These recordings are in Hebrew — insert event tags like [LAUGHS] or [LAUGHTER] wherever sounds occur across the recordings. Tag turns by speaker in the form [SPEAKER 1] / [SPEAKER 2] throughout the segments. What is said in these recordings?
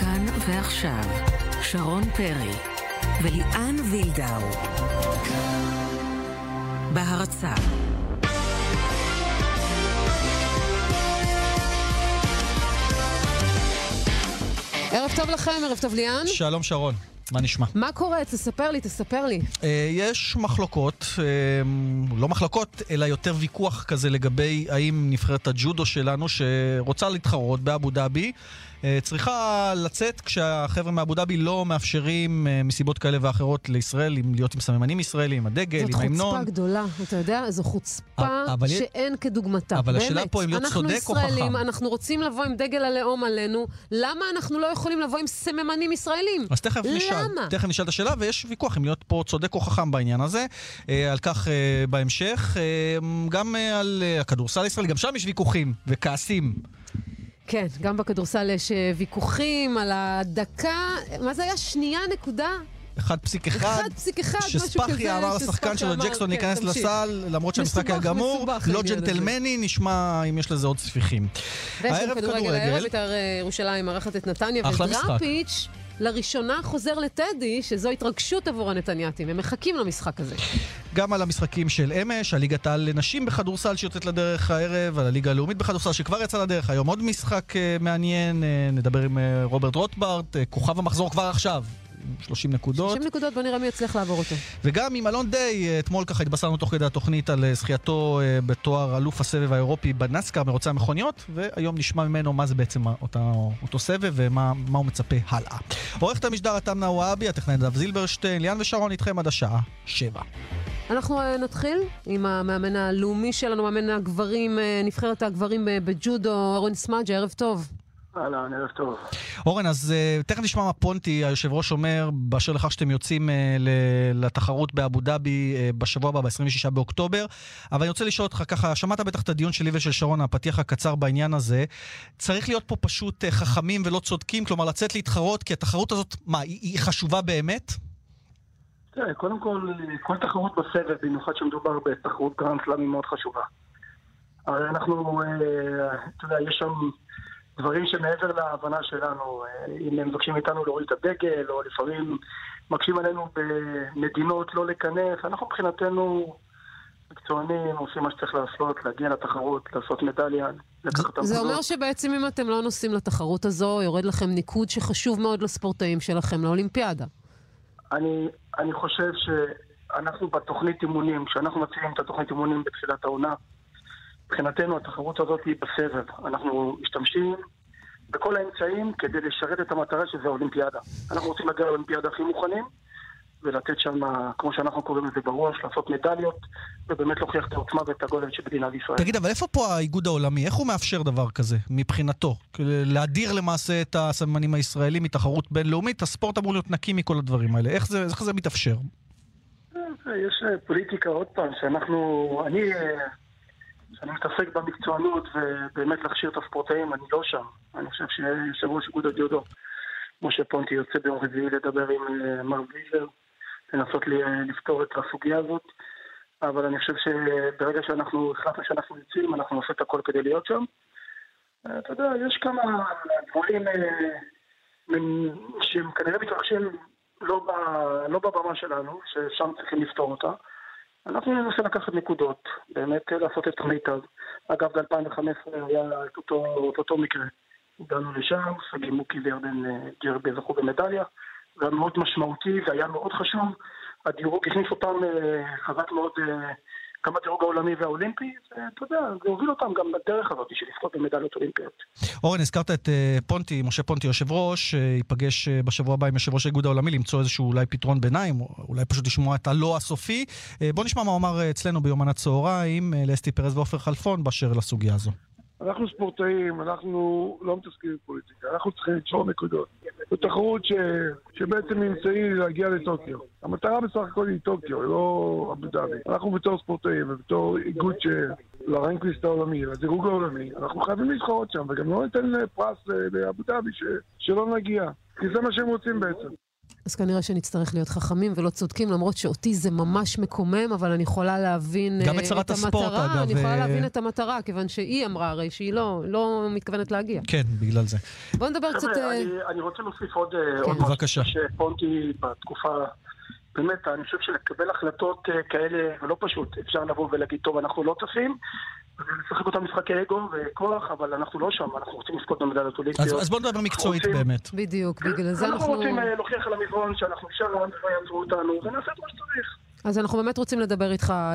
[SPEAKER 1] כאן ועכשיו, שרון פרי וליאן וילדאו. בהרצה
[SPEAKER 2] ערב טוב לכם, ערב טוב ליאן.
[SPEAKER 3] שלום שרון, מה נשמע?
[SPEAKER 2] מה קורה? תספר לי, תספר לי.
[SPEAKER 3] אה, יש מחלוקות, אה, לא מחלוקות, אלא יותר ויכוח כזה לגבי האם נבחרת הג'ודו שלנו, שרוצה להתחרות באבו דאבי, צריכה לצאת כשהחבר'ה מאבו דאבי לא מאפשרים אה, מסיבות כאלה ואחרות לישראל, להיות עם סממנים ישראלים, עם הדגל,
[SPEAKER 2] זאת
[SPEAKER 3] עם ההמנון.
[SPEAKER 2] חוצפה גדולה, אתה יודע? זו חוצפה שאין כדוגמתה.
[SPEAKER 3] אבל השאלה. פה אם להיות צודק או
[SPEAKER 2] אנחנו ישראלים,
[SPEAKER 3] חכם.
[SPEAKER 2] אנחנו רוצים לבוא עם דגל הלאום עלינו, למה אנחנו לא יכולים לבוא עם סממנים ישראלים?
[SPEAKER 3] אז תכף נשאל? תכף נשאל את השאלה, ויש ויכוח אם להיות פה צודק או חכם בעניין הזה. אה, על כך אה, בהמשך. אה, גם אה, על אה, הכדורסל הישראלי, גם שם יש ויכוחים וכעסים.
[SPEAKER 2] כן, גם בכדורסל יש אה, ויכוחים על הדקה, מה זה היה? שנייה נקודה?
[SPEAKER 3] 1.1.
[SPEAKER 2] 1.1, משהו כזה.
[SPEAKER 3] שספחי אמר לשחקן שלו ג'קסון
[SPEAKER 2] כן,
[SPEAKER 3] להיכנס
[SPEAKER 2] תמשיך.
[SPEAKER 3] לסל, למרות שהמשחק היה גמור. לא. ג'נטלמני, נשמע אם יש לזה עוד ספיחים.
[SPEAKER 2] ויש
[SPEAKER 3] הערב
[SPEAKER 2] גם כדורגל. הערב, בית"ר אה, ירושלים מארחת את נתניה. ודראפיץ' לראשונה חוזר לטדי, שזו התרגשות עבור הנתניאתים. הם מחכים למשחק הזה.
[SPEAKER 3] גם על המשחקים של אמש, הליגת העל לנשים בכדורסל שיוצאת לדרך הערב, על הליגה הלאומית בכדורסל שכבר יצאה לדרך, היום עוד משחק אה, מעניין, אה, נדבר עם אה, רוברט רוטברט, כוכב המחזור כבר עכשיו, 30 נקודות.
[SPEAKER 2] 60 נקודות, בוא נראה מי יצליח לעבור אותו.
[SPEAKER 3] וגם עם אלון דיי, אה, אתמול ככה התבשרנו תוך כדי התוכנית על אה, זכייתו אה, בתואר אלוף הסבב האירופי בנסקר, מרוצי המכוניות, והיום נשמע ממנו מה זה בעצם אותה, אותו סבב ומה מה הוא מצפה הלאה. עורכת המשדר התמנה וואבי, הטכנאי נדב זילברשטיין, ליאן ושרון איתכם עד השעה שבע.
[SPEAKER 2] אנחנו נתחיל עם המאמן הלאומי שלנו, מאמן הגברים, נבחרת הגברים בג'ודו, אורן סמאג'ה, ערב טוב.
[SPEAKER 4] אהלן, ערב טוב.
[SPEAKER 3] אורן, אז אה, תכף נשמע מה פונטי, היושב ראש, אומר, באשר לכך שאתם יוצאים אה, ל- לתחרות באבו דאבי אה, בשבוע הבא, ב-26 באוקטובר. אבל אני רוצה לשאול אותך ככה, שמעת בטח את הדיון שלי ושל שרון, הפתיח הקצר בעניין הזה. צריך להיות פה פשוט אה, חכמים ולא צודקים, כלומר לצאת להתחרות, כי התחרות הזאת, מה, היא, היא חשובה באמת?
[SPEAKER 4] תראה, קודם כל, כל תחרות בסבב, במיוחד שמדובר בתחרות גרנד סלאם היא מאוד חשובה. הרי אנחנו, אתה יודע, יש שם דברים שמעבר להבנה שלנו, אה, אם הם מבקשים מאיתנו להוריד את הדגל, או לפעמים מקשים עלינו במדינות לא להיכנס, אנחנו מבחינתנו מקצוענים, עושים מה שצריך לעשות, להגיע לתחרות, לעשות מדליה, לקחת את
[SPEAKER 2] זה. אומר שבעצם אם אתם לא נוסעים לתחרות הזו, יורד לכם ניקוד שחשוב מאוד לספורטאים שלכם, לאולימפיאדה.
[SPEAKER 4] אני, אני חושב שאנחנו בתוכנית אימונים, כשאנחנו מציעים את התוכנית אימונים בתחילת העונה, מבחינתנו התחרות הזאת היא בסבב. אנחנו משתמשים בכל האמצעים כדי לשרת את המטרה שזה האולימפיאדה. אנחנו רוצים להגיע לאולימפיאדה הכי מוכנים, ולתת שם, כמו שאנחנו קוראים לזה בראש, לעשות מדליות, ובאמת להוכיח את העוצמה ואת הגודל של מדינת ישראל.
[SPEAKER 3] תגיד, אבל איפה פה האיגוד העולמי? איך הוא מאפשר דבר כזה, מבחינתו? להדיר למעשה את הסממנים הישראלים מתחרות בינלאומית, הספורט אמור להיות נקי מכל הדברים האלה. איך זה, איך זה מתאפשר?
[SPEAKER 4] יש אה, פוליטיקה, עוד פעם, שאנחנו, אני, אה, שאני מתעסק במקצוענות ובאמת להכשיר את הספורטאים, אני לא שם. אני חושב שיושב ראש איגוד הג'ודו, משה פונטי, יוצא ביום רביעי לדבר עם אה, מר ויזר, לנסות לפתור את הסוגיה הזאת. אבל אני חושב שברגע שאנחנו החלטנו שאנחנו יוצאים, אנחנו נעשה את הכל כדי להיות שם. אה, אתה יודע, יש כמה דברים אה, שהם כנראה מתרחשים לא, לא בבמה שלנו, ששם צריכים לפתור אותה. אנחנו ננסה לקחת נקודות, באמת לעשות את המיטב. אגב, ב-2015 היה את אותו, את אותו מקרה. הגענו לשם, סגי מוקי וירדן אה, ג'רבי זכו במדליה. זה היה מאוד משמעותי והיה מאוד חשוב. הדירוג הכניס אותם אה, חזק מאוד, אה, גם בדירוג העולמי והאולימפי, ואתה יודע, זה הוביל אותם גם בדרך הזאת של לזכות במדליות אולימפיות.
[SPEAKER 3] אורן, הזכרת את אה, פונטי, משה פונטי, יושב ראש, אה, ייפגש אה, בשבוע הבא עם יושב ראש האיגוד העולמי למצוא איזשהו אולי פתרון ביניים, או אולי פשוט לשמוע את הלא הסופי. בוא נשמע מה הוא אמר אצלנו ביומן הצהריים לאסתי פרז ועופר חלפון באשר לסוגיה הזו.
[SPEAKER 5] אנחנו ספורטאים, אנחנו לא מתעסקים בפוליטיקה, אנחנו צריכים ליצור נקודות. זו תחרות ש... שבעצם אמצעי להגיע לטוקיו. המטרה בסך הכל היא טוקיו, לא אבו דאבי. אנחנו בתור ספורטאים ובתור איגוד ש... לרנקליסט העולמי, לדירוג העולמי, אנחנו חייבים להתחרות שם, וגם לא ניתן פרס לאבו דאבי ש... שלא נגיע. כי זה מה שהם רוצים בעצם.
[SPEAKER 2] אז כנראה שנצטרך להיות חכמים ולא צודקים, למרות שאותי זה ממש מקומם, אבל אני יכולה להבין
[SPEAKER 3] גם את
[SPEAKER 2] uh,
[SPEAKER 3] שרת
[SPEAKER 2] את
[SPEAKER 3] הספורט,
[SPEAKER 2] המטרה.
[SPEAKER 3] אגב,
[SPEAKER 2] אני יכולה
[SPEAKER 3] אה,
[SPEAKER 2] להבין את המטרה, כיוון שהיא אמרה הרי שהיא לא, לא מתכוונת להגיע.
[SPEAKER 3] כן, בגלל זה.
[SPEAKER 2] בואו נדבר קצת...
[SPEAKER 4] חבר'ה,
[SPEAKER 2] אה,
[SPEAKER 4] אני, אני רוצה להוסיף עוד, אה, עוד.
[SPEAKER 3] בבקשה.
[SPEAKER 4] שפונטי בתקופה, באמת, אני חושב שלקבל החלטות אה, כאלה לא פשוט. אפשר לבוא ולהגיד, טוב, אנחנו לא טסים, ולשחק אותם משחקי אגו וכוח, אבל אנחנו לא שם, אנחנו רוצים לזכות במדליות
[SPEAKER 3] אז,
[SPEAKER 4] אולימפיות.
[SPEAKER 3] אז בואו נדבר מקצועית
[SPEAKER 4] רוצים-
[SPEAKER 3] באמת.
[SPEAKER 2] בדיוק, בגלל זה
[SPEAKER 4] אנחנו
[SPEAKER 2] אנחנו...
[SPEAKER 4] רוצים אה, להוכיח על המזרון שאנחנו שם, לא יעצרו אותנו, ונעשה את מה שצריך.
[SPEAKER 2] אז אנחנו באמת רוצים לדבר איתך אה,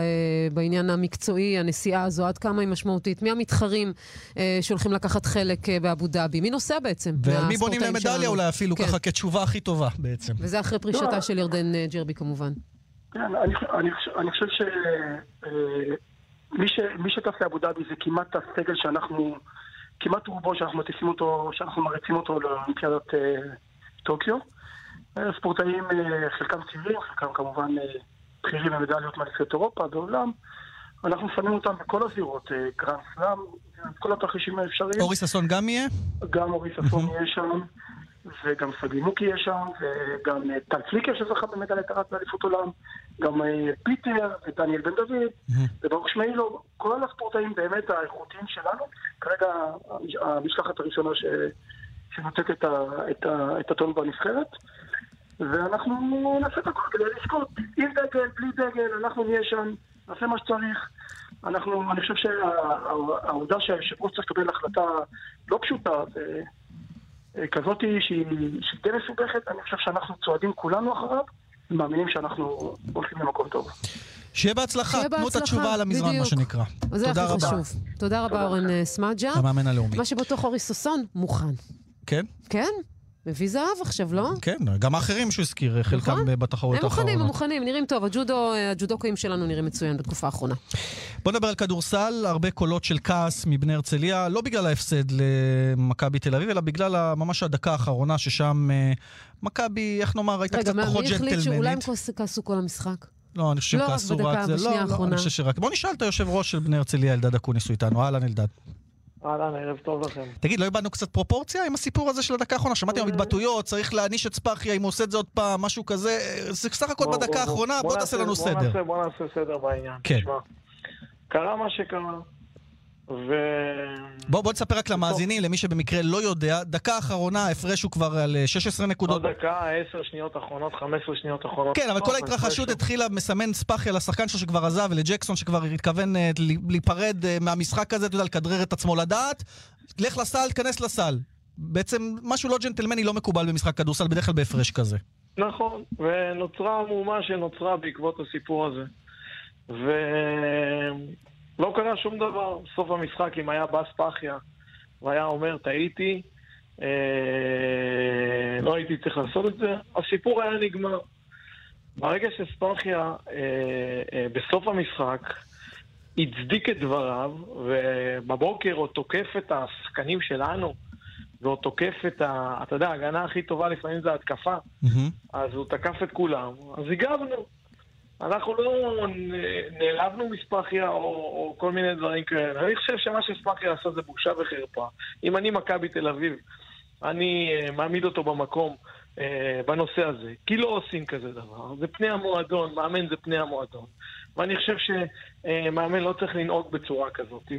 [SPEAKER 2] בעניין המקצועי, הנסיעה הזו, עד כמה היא משמעותית. מי המתחרים אה, שהולכים לקחת חלק אה, באבו דאבי? מי נוסע בעצם?
[SPEAKER 3] ועל מי בונים להם מדליה? אולי אפילו
[SPEAKER 2] כן.
[SPEAKER 3] ככה כתשובה הכי טובה בעצם.
[SPEAKER 2] וזה אחרי פרישתה
[SPEAKER 4] לא.
[SPEAKER 2] של ירדן אה, ג'רבי כמובן.
[SPEAKER 4] כן, אני, אני, חושב- אני חושב ש... אה, מי, ש, מי שטס לאבו דאבי זה כמעט הסגל שאנחנו, כמעט רובו שאנחנו מטיסים אותו, שאנחנו מריצים אותו לאולימפיאדת אה, טוקיו. אה, ספורטאים, אה, חלקם צעירים, חלקם כמובן אה, בכירים במדליות מאליפויות אירופה, בעולם. אנחנו שמים אותם בכל הזירות, אה, גרנד סלאם, כל התרחישים האפשריים.
[SPEAKER 3] אורי ששון גם יהיה?
[SPEAKER 4] גם אורי ששון יהיה שם, וגם סגי מוקי יהיה שם, וגם אה, טל פליקר שזכה במדליית ארד באליפות עולם, גם אה, פיטר ודניאל בן דוד, וברוך שמעילו, כל הספורטאים באמת האיכותיים שלנו, כרגע המש- המשלחת הראשונה ש... שנותנת את, ה... את, ה... את הטון בנבחרת, ואנחנו נעשה את הכל כדי לזכות, עם דגל, בלי דגל, אנחנו נהיה שם, נעשה מה שצריך. אנחנו, אני חושב שהעובדה שהיושב ראש צריך לקבל החלטה לא פשוטה, אה, כזאת שהיא שהיא די מסובכת, אני חושב שאנחנו צועדים כולנו אחריו, ומאמינים שאנחנו הולכים למקום טוב.
[SPEAKER 3] שיהיה בהצלחה, תנו את התשובה על המזרן, מה
[SPEAKER 2] בדיוק.
[SPEAKER 3] שנקרא.
[SPEAKER 2] אז זה
[SPEAKER 3] תודה
[SPEAKER 2] הכי
[SPEAKER 3] רבה.
[SPEAKER 2] חשוב. תודה רבה, אורן אה, סמדג'ה.
[SPEAKER 3] המאמן הלאומי.
[SPEAKER 2] מה שבטוח אורי ששון מוכן.
[SPEAKER 3] כן?
[SPEAKER 2] כן? מביא זהב עכשיו, לא?
[SPEAKER 3] כן, גם האחרים שהוא הזכיר, חלקם
[SPEAKER 2] נכון.
[SPEAKER 3] בתחרות
[SPEAKER 2] הם מוכנים, הם
[SPEAKER 3] האחרונה.
[SPEAKER 2] מוכנים, נראים טוב. הג'ודו, אה, הג'ודוקאים שלנו נראים מצוין בתקופה האחרונה.
[SPEAKER 3] בוא נדבר על כדורסל, הרבה קולות של כעס מבני הרצליה, לא בגלל ההפסד למכבי תל אביב, אלא בגלל ממש הדקה האחרונה, ששם אה, מכבי, איך נאמר, הייתה
[SPEAKER 2] רגע,
[SPEAKER 3] קצת פחות
[SPEAKER 2] מי החליט שאולי הם
[SPEAKER 3] ג'נטלמנית.
[SPEAKER 2] כעסו כל המשחק?
[SPEAKER 3] לא, אני חושב
[SPEAKER 2] לא
[SPEAKER 3] שהם
[SPEAKER 2] רק
[SPEAKER 3] כעסו רק זה. לא, לא,
[SPEAKER 2] האחרונה.
[SPEAKER 3] אני חושב שרק... בוא נשאל את היושב ראש של בני הרצליה, אלדד אקוניס, הוא איתנו. אהלן, אלדד.
[SPEAKER 5] אהלן, ערב טוב לכם.
[SPEAKER 3] תגיד, לא איבדנו קצת פרופורציה עם הסיפור הזה של הדקה האחרונה? שמעתי עם התבטאויות, צריך להעניש את ספאחיה אם הוא עושה את זה עוד פעם, משהו כזה. זה בסך הכל בדקה האחרונה, בוא תעשה לנו סדר.
[SPEAKER 5] בוא נעשה סדר בעניין.
[SPEAKER 3] כן.
[SPEAKER 5] קרה מה שקרה, ו...
[SPEAKER 3] בוא, בוא תספר רק למאזינים, למי שבמקרה לא יודע, דקה אחרונה, ההפרש הוא כבר על אה, 16
[SPEAKER 5] עוד
[SPEAKER 3] נקודות.
[SPEAKER 5] דקה, 10 שניות אחרונות, 15 שניות אחרונות.
[SPEAKER 3] כן, אבל
[SPEAKER 5] לא,
[SPEAKER 3] כל ההתרחשות התחילה מסמן ספאחיה לשחקן שלו שכבר עזב, ולג'קסון שכבר התכוון אה, להיפרד אה, מהמשחק הזה, אתה יודע, לכדרר את עצמו לדעת. לך לסל, כנס לסל. בעצם משהו לא ג'נטלמני לא מקובל במשחק כדורסל, בדרך כלל בהפרש כזה.
[SPEAKER 5] נכון, ונוצרה המהומה שנוצרה בעקבות הסיפור הזה. ולא קרה שום דבר. סוף המשחק, אם היה בא ספאחיה והיה אומר, טעיתי, אה, לא הייתי צריך לעשות את זה, הסיפור היה נגמר. ברגע שספאחיה אה, אה, בסוף המשחק הצדיק את דבריו, ובבוקר הוא תוקף את השחקנים שלנו, והוא תוקף את ה... אתה יודע, ההגנה הכי טובה לפעמים זה התקפה.
[SPEAKER 3] מהמם.
[SPEAKER 5] אז הוא תקף את כולם, אז הגבנו. אנחנו לא נעלבנו מספחיה או, או כל מיני דברים כאלה. אני חושב שמה שספחיה עשה זה בושה וחרפה. אם אני מכבי תל אביב, אני אה, מעמיד אותו במקום אה, בנושא הזה. כי לא עושים כזה דבר. זה פני המועדון, מאמן זה פני המועדון. ואני חושב שמאמן לא צריך לנהוג בצורה כזאת.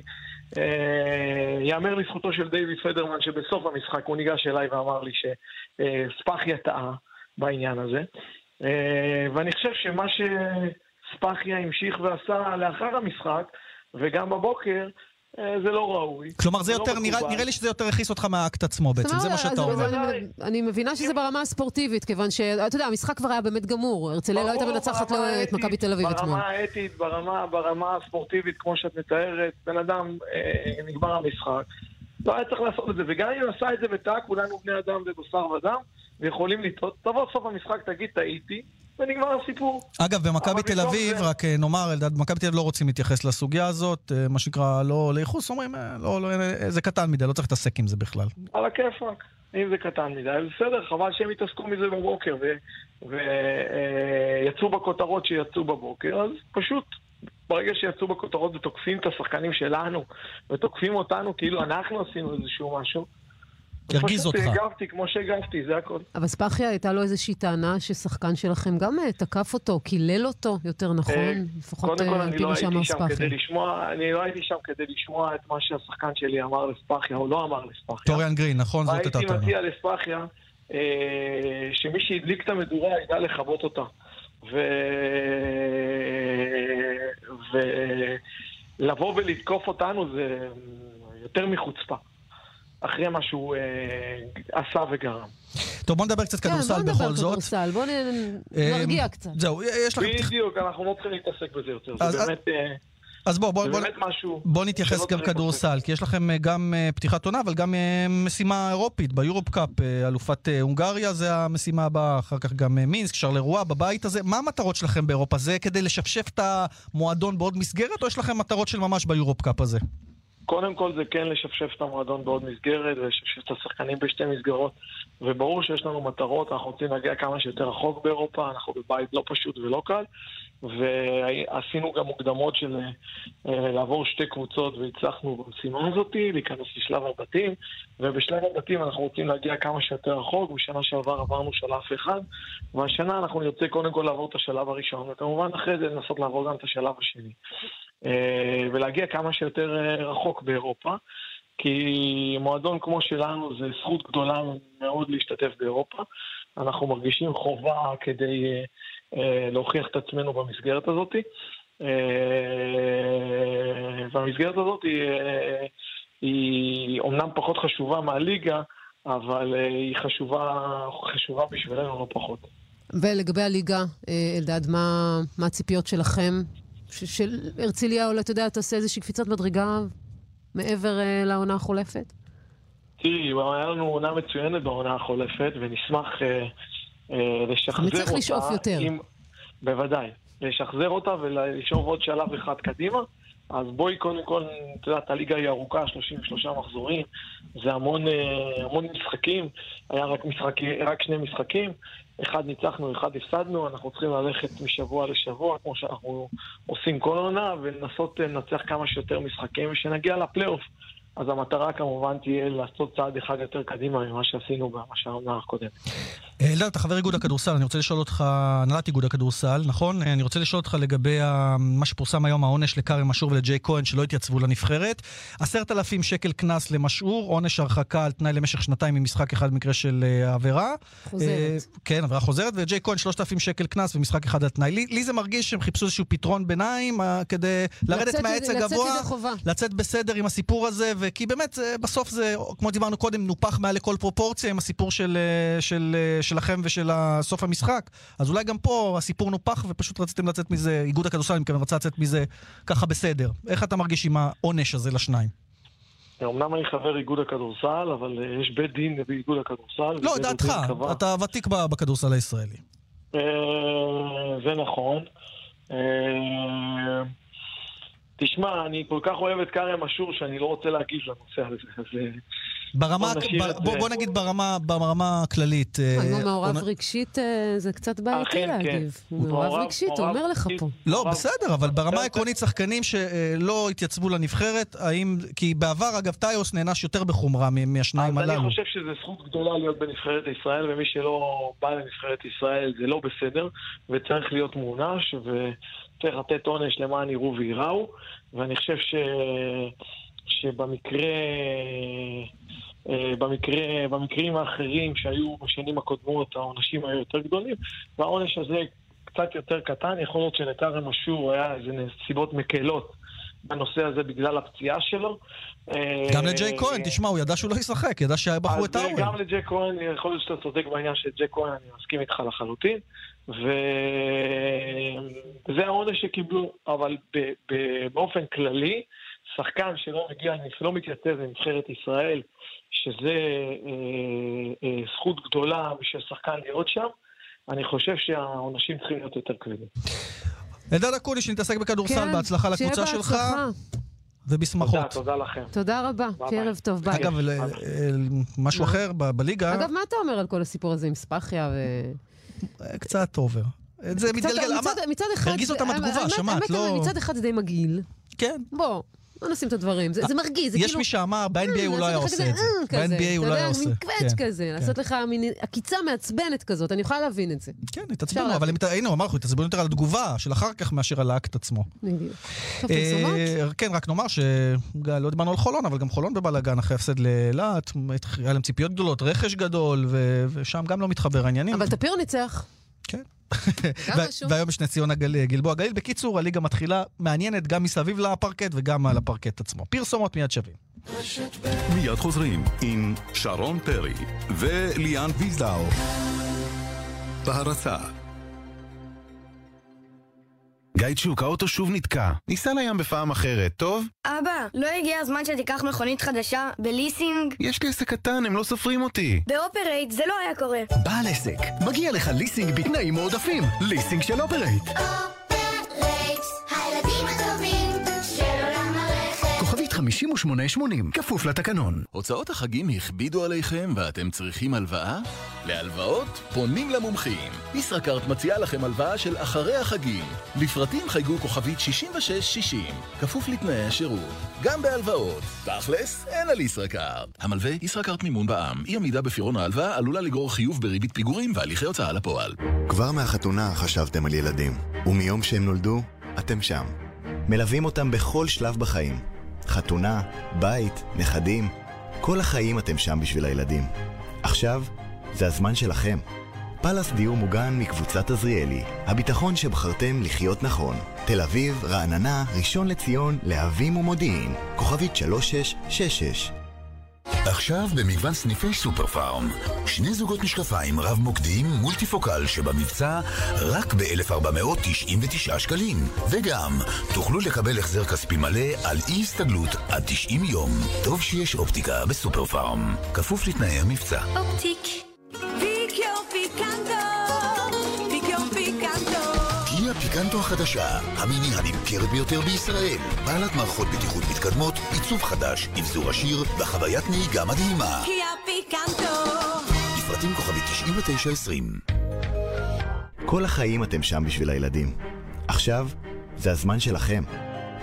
[SPEAKER 5] אה, יאמר לזכותו של דיוויד פדרמן שבסוף המשחק הוא ניגש אליי ואמר לי שספחיה טעה בעניין הזה. אה, ואני חושב שמה שספחיה המשיך ועשה לאחר המשחק, וגם בבוקר, אה, זה לא ראוי.
[SPEAKER 3] כלומר, זה
[SPEAKER 5] לא
[SPEAKER 3] יותר, נראה, לי שזה יותר הכעיס אותך מהאקט עצמו בעצם, זה מה שאתה אומר.
[SPEAKER 2] אני- אני מבינה שזה ברמה הספורטיבית, כיוון שאתה יודע, המשחק כבר היה באמת גמור. הרצליה לא הייתה מנצחת את מכבי תל אביב אתמול.
[SPEAKER 5] ברמה האתית, ברמה, ברמה הספורטיבית, כמו שאת מתארת, בן אדם, אה, נגמר המשחק. לא היה צריך לעשות את זה, וגם אם עשה את זה וטעה, כולנו בני אדם ובשר ודם, ויכולים לטעות. תבוא סוף המשחק, תגיד טעיתי, ונגמר הסיפור.
[SPEAKER 3] אגב, במכבי תל אביב,
[SPEAKER 5] זה-
[SPEAKER 3] רק אה, נאמר, אלדד, במכבי תל אביב לא רוצים להתייחס לסוגיה הזאת, אה, מה שנקרא, לא לייחוס, אומרים, אה, לא, לא, זה קטן מדי, לא צריך להתעסק עם זה בכלל.
[SPEAKER 5] על הכיפאק. אם זה קטן מדי, בסדר, חבל שהם יתעסקו מזה בבוקר ויצאו בכותרות שיצאו בבוקר, אז פשוט ברגע שיצאו בכותרות ותוקפים את השחקנים שלנו ותוקפים אותנו כאילו אנחנו עשינו איזשהו משהו,
[SPEAKER 3] ירגיז אותך.
[SPEAKER 5] פשוט הגבתי כמו שהגבתי, זה הכל.
[SPEAKER 2] אבל ספאחיה הייתה לו איזושהי טענה ששחקן שלכם גם אה, תקף אותו, קילל אותו, יותר נכון? לפחות
[SPEAKER 5] קודם כל,
[SPEAKER 2] אה, על
[SPEAKER 5] אני
[SPEAKER 2] פי
[SPEAKER 5] לא
[SPEAKER 2] מה שאמר
[SPEAKER 5] הייתי
[SPEAKER 2] ספאחיה.
[SPEAKER 5] אני לא הייתי שם כדי לשמוע את מה שהשחקן שלי אמר לספאחיה, או לא אמר לספאחיה.
[SPEAKER 3] טוריאן גרין, נכון? זאת הייתה
[SPEAKER 5] הייתי
[SPEAKER 3] טענה.
[SPEAKER 5] מציע לספאחיה אה, שמי שהדליק את המדורה ידע לכבות אותה. ו... ולבוא ולתקוף אותנו זה יותר מחוצפה. אחרי מה שהוא אה, עשה וגרם.
[SPEAKER 3] טוב, בוא נדבר קצת
[SPEAKER 2] כן,
[SPEAKER 3] כדורסל
[SPEAKER 2] בוא
[SPEAKER 3] בכל
[SPEAKER 2] נדבר
[SPEAKER 3] זאת.
[SPEAKER 2] כדורסל, בוא נ-
[SPEAKER 3] אה,
[SPEAKER 2] נרגיע קצת.
[SPEAKER 3] זהו, יש לכם...
[SPEAKER 5] בדיוק, אנחנו לא צריכים להתעסק בזה יותר.
[SPEAKER 3] אז-
[SPEAKER 5] זה באמת, אה,
[SPEAKER 3] אז בוא, בוא,
[SPEAKER 5] זה
[SPEAKER 3] בוא,
[SPEAKER 5] באמת משהו...
[SPEAKER 3] בוא נתייחס גם כדורסל, כי יש לכם אה, גם אה, פתיחת עונה, אבל גם אה, משימה אירופית ביורופ קאפ, אה, אלופת אה, הונגריה, זה המשימה הבאה, אחר כך גם אה, מינסק, שרלרואה בבית הזה. מה המטרות שלכם באירופה? זה כדי לשפשף את המועדון בעוד מסגרת, או יש לכם מטרות של ממש ביורופ קאפ הזה?
[SPEAKER 5] קודם כל זה כן לשפשף את המועדון בעוד מסגרת, ולשפשף את השחקנים בשתי מסגרות, וברור שיש לנו מטרות, אנחנו רוצים להגיע כמה שיותר רחוק באירופה, אנחנו בבית לא פשוט ולא קל, ועשינו גם מוקדמות של אה, לעבור שתי קבוצות, והצלחנו במשימה הזאת, להיכנס לשלב הבתים, ובשלב הבתים אנחנו רוצים להגיע כמה שיותר רחוק, בשנה שעבר עברנו שלב אחד, והשנה אנחנו נרצה קודם כל לעבור את השלב הראשון, וכמובן אחרי זה לנסות לעבור גם את השלב השני. אה, ולהגיע כמה שיותר אה, רחוק באירופה, כי מועדון כמו שלנו זה זכות גדולה מאוד להשתתף באירופה. אנחנו מרגישים חובה כדי אה, להוכיח את עצמנו במסגרת הזאת. והמסגרת הזאת היא, היא אומנם פחות חשובה מהליגה, אבל היא חשובה, חשובה בשבילנו לא פחות.
[SPEAKER 2] ולגבי הליגה, אלדד, מה מה הציפיות שלכם? של הרצליה, אולי, אתה יודע, תעשה איזושהי קפיצת מדרגה מעבר אה, לעונה החולפת?
[SPEAKER 5] תראי, היה לנו עונה מצוינת בעונה החולפת, ונשמח אה, אה, לשחזר אותה.
[SPEAKER 2] נצטרך לשאוף יותר.
[SPEAKER 5] עם... בוודאי. לשחזר אותה ולשאוף עוד שלב אחד קדימה. אז בואי קודם כל, את יודעת, הליגה היא ארוכה, 33 מחזורים, זה המון, אה, המון משחקים, היה רק, משחק, רק שני משחקים, אחד ניצחנו, אחד הפסדנו, אנחנו צריכים ללכת משבוע לשבוע, כמו שאנחנו עושים כל עונה, ולנסות אה, לנצח כמה שיותר משחקים, ושנגיע לפלייאוף. אז המטרה כמובן תהיה לעשות צעד אחד יותר קדימה ממה שעשינו בעונה הקודמת.
[SPEAKER 3] אלדד, אתה חבר איגוד הכדורסל, אני רוצה לשאול אותך, הנהלת איגוד הכדורסל, נכון? אני רוצה לשאול אותך לגבי מה שפורסם היום, העונש לכרם משור ולג'יי כהן שלא התייצבו לנבחרת. עשרת אלפים שקל קנס למשעור, עונש הרחקה על תנאי למשך שנתיים ממשחק אחד במקרה של אה, עבירה.
[SPEAKER 2] חוזרת.
[SPEAKER 3] אה, כן, עבירה חוזרת, וג'יי כהן 3,000 שקל קנס ומשחק אחד על תנאי. לי, לי זה מרגיש שהם חיפשו איזשהו פתרון ביניים אה, כדי לרדת מהעץ הגבוה. לצאת בסדר עם הסיפור הזה, וכי באמת, זה- בסוף זה, כמו דיברנו קודם, נופח מעל לכל פרופורציה עם הסיפור של, אה, של, אה, שלכם ושל סוף המשחק. אז אולי גם פה הסיפור נופח ופשוט רציתם לצאת מזה, איגוד הכדורסל, אני מתכוון, רצה לצאת מזה ככה בסדר. איך אתה מרגיש עם העונש הזה לשניים?
[SPEAKER 5] אמנם אני חבר איגוד הכדורסל, אבל אה, יש בית דין באיגוד הכדורסל.
[SPEAKER 3] לא, דעתך,
[SPEAKER 5] קבע-
[SPEAKER 3] אתה ותיק בכדורסל הישראלי.
[SPEAKER 5] אה, זה נכון. אה, תשמע, אני כל כך אוהב את כרם אשור שאני לא רוצה להגיב לנושא הזה. אה,
[SPEAKER 3] ברמה,
[SPEAKER 5] בוא
[SPEAKER 3] ב- בוא, נגיד ברמה, ברמה הכללית. אה,
[SPEAKER 2] אם הוא מעורב רגשית, אה, זה קצת בעייתי
[SPEAKER 5] אכן, כן.
[SPEAKER 2] להגיב. הוא מעורב
[SPEAKER 5] מעורב-
[SPEAKER 2] רגשית, הוא אומר לך. פה.
[SPEAKER 3] לא, בסדר, אבל ברמה. העקרונית, שחקנים שלא התייצבו לנבחרת, האם... כי בעבר, אגב, טאיוס נענש יותר בחומרה מהשניים
[SPEAKER 5] אז אני
[SPEAKER 3] הללו.
[SPEAKER 5] חושב שזו זכות גדולה להיות בנבחרת ישראל, ומי שלא בא לנבחרת ישראל זה לא בסדר, וצריך להיות מוענש, וצריך לתת עונש למען יראו וייראו, ואני חושב ש... שבמקרה... אה, במקרה, במקרים האחרים שהיו בשנים הקודמות העונשים היו יותר גדולים והעונש הזה קצת יותר קטן, יכול להיות שלכרם אשור היה איזה נסיבות מקלות בנושא הזה בגלל הפציעה שלו.
[SPEAKER 3] גם
[SPEAKER 5] אה,
[SPEAKER 3] לג'יי כהן, תשמע, הוא ידע שהוא לא ישחק, ידע שבחרו את האורן.
[SPEAKER 5] גם לג'ק כהן, יכול להיות שאתה צודק בעניין של ג'ק כהן, אני מסכים איתך לחלוטין. וזה העונש שקיבלו, אבל ב- ב- באופן כללי, שחקן שלא מגיע, לא מתייצב לנבחרת ישראל, שזה אה, אה, זכות גדולה בשביל שחקן להיות שם, אני חושב שהעונשים צריכים להיות יותר כבדים.
[SPEAKER 3] אלדד אקוניס, שנתעסק בכדורסל,
[SPEAKER 2] כן,
[SPEAKER 3] בהצלחה לקבוצה שלך. ובשמחות.
[SPEAKER 5] תודה, תודה לכם.
[SPEAKER 2] תודה רבה. ערב טוב, ביי.
[SPEAKER 3] אגב, אה, משהו? אחר בליגה,
[SPEAKER 2] אגב, מה אתה אומר על כל הסיפור הזה עם ספאחיה ו...
[SPEAKER 3] אה, קצת over. זה מתגלגל,
[SPEAKER 2] מצד-
[SPEAKER 3] למה?
[SPEAKER 2] מצד אחד...
[SPEAKER 3] הרגיז אותם
[SPEAKER 2] האמת-
[SPEAKER 3] התגובה, שמעת, לא-
[SPEAKER 2] מצד אחד זה די מגעיל.
[SPEAKER 3] כן.
[SPEAKER 2] בוא, בוא נשים את הדברים. זה זה מרגיז, זה
[SPEAKER 3] יש
[SPEAKER 2] כאילו...
[SPEAKER 3] מי שאמר, ב-NBA
[SPEAKER 2] אה,
[SPEAKER 3] הוא לא היה עושה את זה.
[SPEAKER 2] אה,
[SPEAKER 3] ב-NBA הוא לא היה
[SPEAKER 2] אתה
[SPEAKER 3] עושה.
[SPEAKER 2] יודע, מין קווץ' כזה,
[SPEAKER 3] כן.
[SPEAKER 2] לעשות לך מין עקיצה מעצבנת כזאת, אני יכולה להבין את זה.
[SPEAKER 3] כן, התעצבנו, אבל הנה, הוא אמר לך, התעצבנו יותר על התגובה של אחר כך מאשר על האקט עצמו.
[SPEAKER 2] בדיוק.
[SPEAKER 3] אה, כן, רק נאמר שלא דיברנו על חולון, אבל גם חולון בבלאגן אחרי הפסד לאילת, היה להם ציפיות גדולות, רכש גדול, ושם גם לא מתחבר העניינים.
[SPEAKER 2] אבל טפיר ניצח.
[SPEAKER 3] כן. והיום יש נס ציונה גל- גלבוע גליל. בקיצור, הליגה מתחילה מעניינת גם מסביב לפרקט וגם על הפרקט עצמו. פרסומות מיד שווים.
[SPEAKER 6] מיד חוזרים עם שרון פרי וליאן ויזדאו. בהרצה
[SPEAKER 7] גייד שוק, האוטו שוב נתקע. ניסע לים בפעם אחרת, טוב?
[SPEAKER 8] אבא, לא הגיע הזמן שתיקח מכונית חדשה בליסינג?
[SPEAKER 7] יש לי עסק קטן, הם לא סופרים אותי.
[SPEAKER 8] באופרייט זה לא היה קורה.
[SPEAKER 9] בעל עסק, מגיע לך ליסינג בתנאים מועדפים. ליסינג של אופרייט.
[SPEAKER 10] הילדים הטובים
[SPEAKER 9] 5880, כפוף לתקנון.
[SPEAKER 11] הוצאות החגים הכבידו עליכם ואתם צריכים הלוואה? להלוואות פונים למומחים. ישראכרט מציעה לכם הלוואה של אחרי החגים. לפרטים חייגו כוכבית 6660, כפוף לתנאי השירות. גם בהלוואות. תכלס, אין על ישראכרט. המלווה ישראכרט מימון בע"מ. אי עמידה בפירעון ההלוואה עלולה לגרור חיוב בריבית פיגורים והליכי הוצאה לפועל.
[SPEAKER 12] כבר מהחתונה חשבתם על ילדים, ומיום שהם נולדו, אתם שם. מלווים אותם בכל שלב בחיים. חתונה, בית, נכדים, כל החיים אתם שם בשביל הילדים. עכשיו, זה הזמן שלכם. פלאס דיור מוגן מקבוצת עזריאלי, הביטחון שבחרתם לחיות נכון. תל אביב, רעננה, ראשון לציון, להבים ומודיעין. כוכבית 3666
[SPEAKER 13] עכשיו במגוון סניפי סופר פארם. שני זוגות משקפיים רב-מוקדיים מולטיפוקל שבמבצע רק ב-1499 שקלים. וגם, תוכלו לקבל החזר כספי מלא על אי הסתגלות עד 90 יום. טוב שיש אופטיקה בסופר פארם. כפוף לתנאי המבצע.
[SPEAKER 10] אופטיק. פיקנטו
[SPEAKER 13] החדשה, המיני הנמכרת ביותר בישראל. בעלת מערכות בטיחות מתקדמות, עיצוב חדש, אבזור עשיר וחוויית נהיגה מדהימה.
[SPEAKER 10] קיה פיקנטו.
[SPEAKER 13] לפרטים כוכבי 9920
[SPEAKER 12] כל החיים אתם שם בשביל הילדים. עכשיו, זה הזמן שלכם.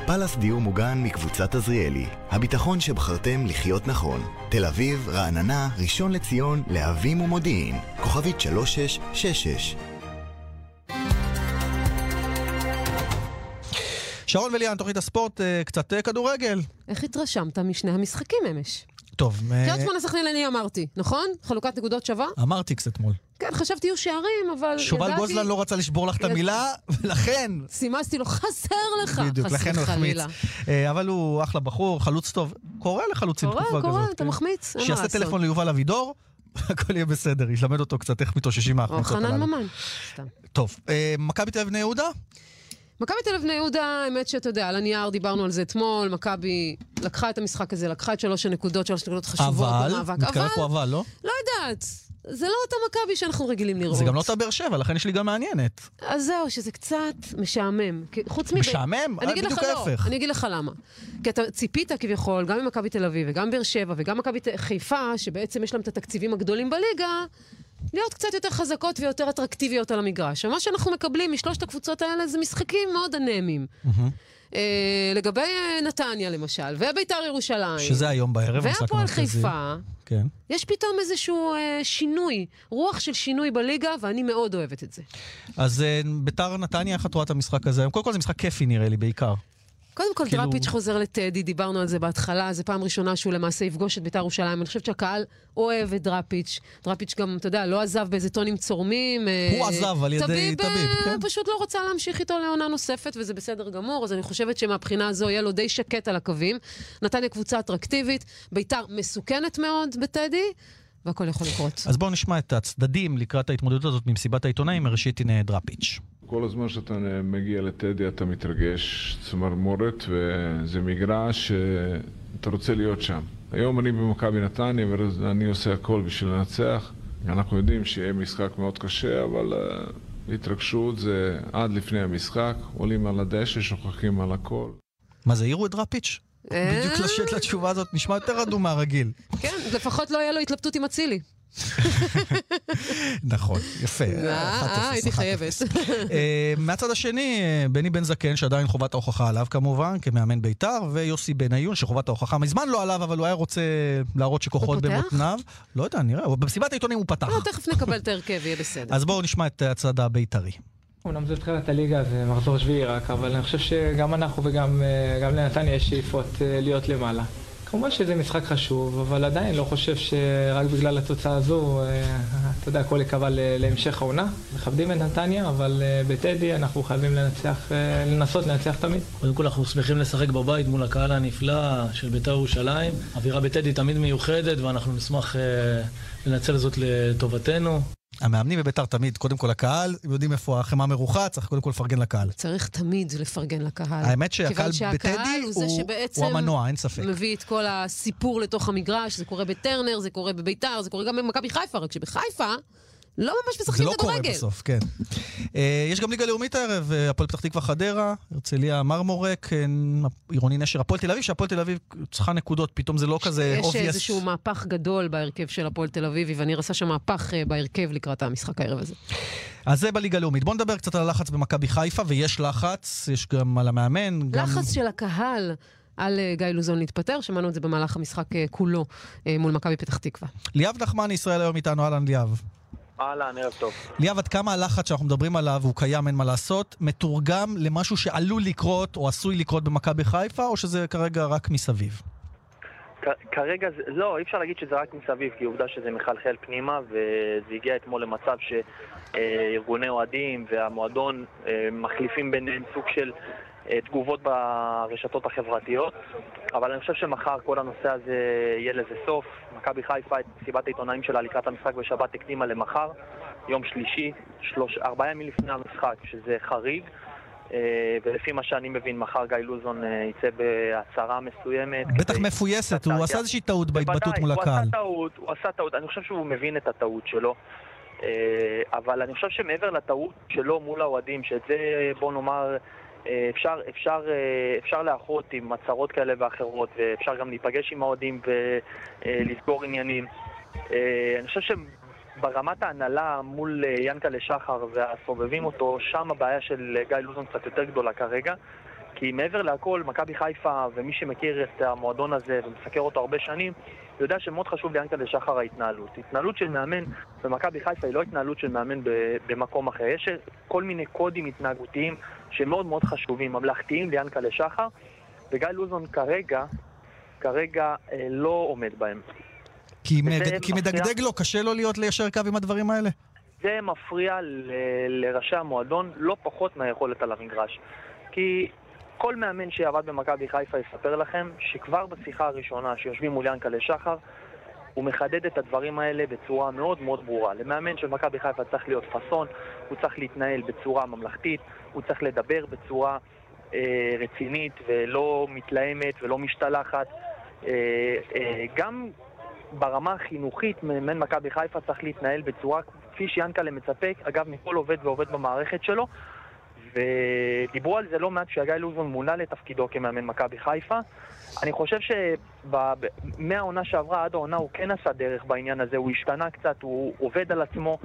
[SPEAKER 12] פלאס דיור מוגן מקבוצת עזריאלי, הביטחון שבחרתם לחיות נכון. תל אביב, רעננה, ראשון לציון, להבים ומודיעין. כוכבית 3666
[SPEAKER 3] שרון וליאן, תוכנית הספורט, אה, קצת אה, כדורגל.
[SPEAKER 2] איך התרשמת משני המשחקים אמש?
[SPEAKER 3] טוב, אה,
[SPEAKER 2] קריית שמונה סכנין אני אמרתי, נכון? חלוקת נקודות שווה?
[SPEAKER 3] אמרתי קצת אתמול.
[SPEAKER 2] כן, חשבתי יהיו שערים, אבל
[SPEAKER 3] שובל
[SPEAKER 2] ידעתי...
[SPEAKER 3] גוזלן לא רצה לשבור לך את המילה, ולכן...
[SPEAKER 2] סימסתי לו, חסר לך!
[SPEAKER 3] בדיוק, לכן הוא החמיץ. אבל הוא אחלה בחור, חלוץ טוב. קורה לחלוצים
[SPEAKER 2] קורה,
[SPEAKER 3] תקופה כזאת.
[SPEAKER 2] קורה, אתה
[SPEAKER 3] כן.
[SPEAKER 2] מחמיץ,
[SPEAKER 3] שיעשה. טלפון ליובל אבידור, [LAUGHS] הכל יהיה בסדר, ילמד אותו קצת איך מתאוששים
[SPEAKER 2] או
[SPEAKER 3] מההחמצות
[SPEAKER 2] חנן
[SPEAKER 3] הללו.
[SPEAKER 2] ממן. סתם.
[SPEAKER 3] טוב, אה, מכבי תל אביב בני יהודה?
[SPEAKER 2] מכבי תל אביב בני יהודה, האמת שאתה יודע, על הנייר דיברנו על זה אתמול, מכבי לקחה את המשחק הזה, לקחה את שלוש הנקודות, שלוש נקודות חשובות
[SPEAKER 3] אבל,
[SPEAKER 2] במאבק.
[SPEAKER 3] מתקרב פה אבל, לא?
[SPEAKER 2] לא יודעת, זה לא אותה מכבי שאנחנו רגילים לראות.
[SPEAKER 3] זה גם לא אותה באר שבע, לכן יש לי גם מעניינת.
[SPEAKER 2] אז זהו, שזה קצת משעמם. חוץ מב...
[SPEAKER 3] משעמם?
[SPEAKER 2] אני
[SPEAKER 3] אה,
[SPEAKER 2] אגיד לך
[SPEAKER 3] בדיוק
[SPEAKER 2] לא,
[SPEAKER 3] ההפך.
[SPEAKER 2] אני אגיד לך למה. כי אתה ציפית כביכול, גם ממכבי תל אביב וגם באר שבע וגם מכבי חיפה, שבעצם יש להם את התקציבים הגדולים בליגה, להיות קצת יותר חזקות ויותר אטרקטיביות על המגרש. ומה שאנחנו מקבלים משלושת הקבוצות האלה זה משחקים מאוד אנמיים. אה, לגבי אה, נתניה למשל, וביתר ירושלים.
[SPEAKER 3] שזה היום בערב, המשחק
[SPEAKER 2] והפועל. חיפה.
[SPEAKER 3] כן.
[SPEAKER 2] יש פתאום איזשהו אה, שינוי, רוח של שינוי בליגה, ואני מאוד אוהבת את זה.
[SPEAKER 3] אז אה, ביתר נתניה, איך את רואה את המשחק הזה? קודם כל זה משחק כיפי נראה לי, בעיקר.
[SPEAKER 2] קודם כל,
[SPEAKER 3] כאילו-
[SPEAKER 2] דראפיץ' חוזר לטדי, דיברנו על זה בהתחלה, זו פעם ראשונה שהוא למעשה יפגוש את בית"ר ירושלים. אני חושבת שהקהל אוהב את דראפיץ'. דראפיץ' גם, אתה יודע, לא עזב באיזה טונים צורמים. אה,
[SPEAKER 3] הוא עזב על ידי
[SPEAKER 2] טביב,
[SPEAKER 3] טביב,
[SPEAKER 2] אה,
[SPEAKER 3] כן.
[SPEAKER 2] פשוט לא רוצה להמשיך איתו לעונה נוספת, וזה בסדר גמור, אז אני חושבת שמהבחינה הזו יהיה לו די שקט על הקווים. נתניה קבוצה אטרקטיבית, בית"ר מסוכנת מאוד בטדי, והכל יכול לקרות.
[SPEAKER 3] אז בואו נשמע את הצדדים לקראת ההתמודדות הזאת ממסיבת העיתונאים, ראשית הנה דראפיץ'.
[SPEAKER 14] כל הזמן שאתה מגיע לטדי אתה מתרגש, צמרמורת, וזה מגרש שאתה רוצה להיות שם. היום אני במכבי נתניה ואני עושה הכל בשביל לנצח. אנחנו יודעים שיהיה משחק מאוד קשה, אבל uh, התרגשות זה עד לפני המשחק, עולים על הדשא, שוכחים על הכל.
[SPEAKER 3] מה זה, העירו את דראפיץ'?
[SPEAKER 2] אה?
[SPEAKER 3] בדיוק לשאת לתשובה הזאת, נשמע יותר רדום מהרגיל.
[SPEAKER 2] כן, לפחות לא יהיה לו התלבטות עם אצילי.
[SPEAKER 3] נכון, יפה.
[SPEAKER 2] אה,
[SPEAKER 3] 1-0,
[SPEAKER 2] הייתי
[SPEAKER 3] 1-0.
[SPEAKER 2] חייבת.
[SPEAKER 3] אה, מהצד השני, אה, בני בן זקן, שעדיין חובת ההוכחה עליו כמובן, כמאמן בית"ר, ויוסי בניון, שחובת ההוכחה מזמן לא עליו, אבל הוא היה רוצה להראות שכוחות? במותניו. לא יודע, נראה, במסיבת העיתונים הוא פתח.
[SPEAKER 2] לא, תכף נקבל את ההרכב, יהיה בסדר.
[SPEAKER 3] אז בואו נשמע את הצד הבית"רי.
[SPEAKER 15] אומנם זה תחילת הליגה, זה מחזור שביעי רק, אבל אני חושב שגם אנחנו וגם אה, גם לנתניה יש שאיפות להיות למעלה. כמובן שזה משחק חשוב, אבל עדיין לא חושב שרק בגלל התוצאה הזו, אה, אתה יודע, הכל ייקבע ל- להמשך העונה. מכבדים את נתניה, אבל אה, בטדי אנחנו חייבים לנצח, אה, לנסות לנצח תמיד.
[SPEAKER 16] קודם כל אנחנו שמחים לשחק בבית מול הקהל הנפלא של בית"ר ירושלים. אווירה בטדי תמיד מיוחדת ואנחנו נשמח לנצל זאת לטובתנו.
[SPEAKER 3] המאמנים בבית"ר תמיד, קודם כל הקהל, הם יודעים איפה החמאה מרוחה, צריך קודם כל לפרגן לקהל.
[SPEAKER 2] צריך תמיד לפרגן לקהל.
[SPEAKER 3] האמת שהקהל בטדי
[SPEAKER 2] הוא
[SPEAKER 3] הוא- הוא המנוע, אין ספק.
[SPEAKER 2] מביא את כל הסיפור לתוך המגרש, זה קורה בטרנר, זה קורה בביתר, זה קורה גם במכבי חיפה, רק שבחיפה לא ממש
[SPEAKER 3] זה
[SPEAKER 2] משחקים
[SPEAKER 3] לא קורה
[SPEAKER 2] כדורגל.
[SPEAKER 3] בסוף, כן. אה, יש גם ליגה לאומית הערב, אה, הפועל פתח תקווה חדרה, הרצליה מרמורק, אה, עירוני נשר, הפועל תל אביב, שהפועל תל אביב צריכה נקודות, פתאום זה לא כזה
[SPEAKER 2] יש
[SPEAKER 3] obvious.
[SPEAKER 2] איזשהו מהפך גדול בהרכב של הפועל תל אביב, וניר עשה שם מהפך בהרכב לקראת המשחק הערב הזה.
[SPEAKER 3] אז זה בליגה הלאומית. בואו נדבר קצת על הלחץ במכבי חיפה, ויש לחץ, יש גם על המאמן, גם...
[SPEAKER 2] לחץ של הקהל על גיא לוזון להתפטר, שמענו את זה במהלך המשחק כולו מול מכבי פתח תקווה.
[SPEAKER 3] ליאב נחמני, ישראל היום איתנו, אהלן ליאב.
[SPEAKER 17] אהלן, ערב טוב.
[SPEAKER 3] ליאב, עד כמה הלחץ שאנחנו מדברים עליו, הוא קיים, אין מה לעשות, מתורגם למשהו שעלול לקרות או עשוי לקרות במכבי חיפה, או שזה כרגע רק מסביב?
[SPEAKER 17] כרגע, זה, לא, אי אפשר להגיד שזה רק מסביב, כי עובדה שזה מחלחל פנימה, וזה הגיע אתמול למצב שארגוני אוהדים והמועדון אה, מחליפים ביניהם סוג של אה, תגובות ברשתות החברתיות. אבל אני חושב שמחר כל הנושא הזה יהיה לזה סוף. מכבי חיפה, את מסיבת העיתונאים שלה לקראת המשחק בשבת הקדימה למחר, יום שלישי, שלוש, ארבעה ימים לפני המשחק, שזה חריג. אה, ולפי מה שאני מבין, מחר גיא לוזון אה, יצא בהצהרה מסוימת.
[SPEAKER 3] בטח
[SPEAKER 17] כדי-
[SPEAKER 3] מפויסת, הוא עשה איזושהי טעות בהתבטאות מול
[SPEAKER 17] הוא
[SPEAKER 3] הקהל.
[SPEAKER 17] עשה טעות, הוא עשה טעות, אני חושב שהוא מבין את הטעות שלו. אה, אבל אני חושב שמעבר לטעות שלו מול האוהדים, שאת זה בוא נאמר אה, אפשר, אפשר, אה, אפשר לאחות עם הצהרות כאלה ואחרות, ואפשר גם להיפגש עם האוהדים ולסגור עניינים. אה, אני חושב שברמת ההנהלה מול אה, ינקלה שחר והסובבים אותו, שם הבעיה של גיא לוזון קצת יותר גדולה כרגע. כי מעבר להכל, מכבי חיפה, ומי שמכיר את המועדון הזה ומסקר אותו הרבה שנים, יודע שמאוד חשוב ליענקל'ה שחר ההתנהלות. התנהלות של מאמן במכבי חיפה היא לא התנהלות של מאמן במקום אחר. יש כל מיני קודים התנהגותיים שמאוד מאוד חשובים, ממלכתיים ליענקל'ה שחר, וגיא לוזון כרגע, כרגע אה, לא עומד בהם.
[SPEAKER 3] כי, מד... כי מדגדג לו, קשה לו להיות ליישר קו עם הדברים האלה?
[SPEAKER 17] זה מפריע ל- לראשי המועדון לא פחות מהיכולת על המגרש. כי כל מאמן שעבד במכבי חיפה יספר לכם שכבר בשיחה הראשונה שיושבים מול ינקלה שחר, הוא מחדד את הדברים האלה בצורה מאוד מאוד ברורה. למאמן של מכבי חיפה צריך להיות פאסון, הוא צריך להתנהל בצורה ממלכתית, הוא צריך לדבר בצורה אה, רצינית ולא מתלהמת ולא משתלחת. אה, אה, גם ברמה החינוכית, מאמן מכבי חיפה צריך להתנהל בצורה כפי שיאנקל'ה מצפה, אגב, מכל עובד ועובד במערכת שלו. ודיברו על זה לא מעט כשגיא לוזון מונה לתפקידו כמאמן מכבי חיפה. אני חושב שמהעונה שעברה עד העונה הוא כן עשה דרך בעניין הזה, הוא השתנה קצת, הוא עובד על עצמו,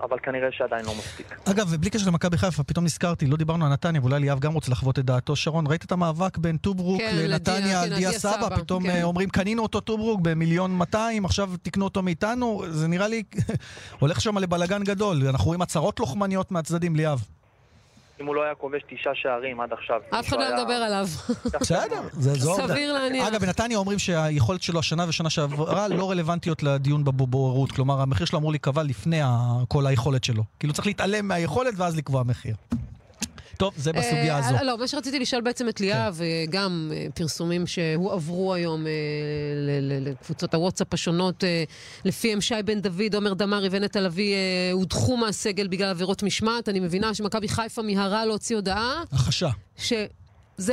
[SPEAKER 17] אבל כנראה שעדיין לא מספיק.
[SPEAKER 3] אגב, ובלי קשר למכבי חיפה, פתאום נזכרתי, לא דיברנו על נתניה, ואולי ליאן גם רוצה לחוות את דעתו. שרון, ראית את המאבק בין טוברוק
[SPEAKER 2] כן,
[SPEAKER 3] לנתניה על דיה
[SPEAKER 2] דיה
[SPEAKER 3] סבא?
[SPEAKER 2] סבא,
[SPEAKER 3] פתאום
[SPEAKER 2] כן.
[SPEAKER 3] אה, אומרים, קנינו אותו טוברוק במיליון 200, עכשיו תקנו אותו מאיתנו? זה נראה לי [LAUGHS] הולך שם לבלגן גדול. אנחנו רואים הצהרות לוחמניות מהצדדים, ליאב.
[SPEAKER 17] אם הוא לא היה כובש תשעה שערים עד עכשיו.
[SPEAKER 2] אף אחד לא מדבר עליו.
[SPEAKER 3] בסדר, זה [LAUGHS] זו.
[SPEAKER 2] סביר להניח.
[SPEAKER 3] אגב, בנתניה אומרים שהיכולת שלו השנה ושנה שעברה לא רלוונטיות לדיון בבוררות. כלומר, המחיר שלו אמור להיקבע לפני כל היכולת שלו. כאילו צריך להתעלם מהיכולת ואז לקבוע מחיר. טוב, זה בסוגיה
[SPEAKER 2] אה,
[SPEAKER 3] הזו. כן.
[SPEAKER 2] לא, מה שרציתי לשאול בעצם את ליאב, אה, גם אה, פרסומים שהועברו היום אה, לקבוצות הוואטסאפ השונות, אה, לפיהם שי בן דוד, עומר דמארי ונטע לביא אה, הודחו מהסגל בגלל עבירות משמעת. אני מבינה שמכבי חיפה מיהרה להוציא הודעה
[SPEAKER 3] החשה.
[SPEAKER 2] שזה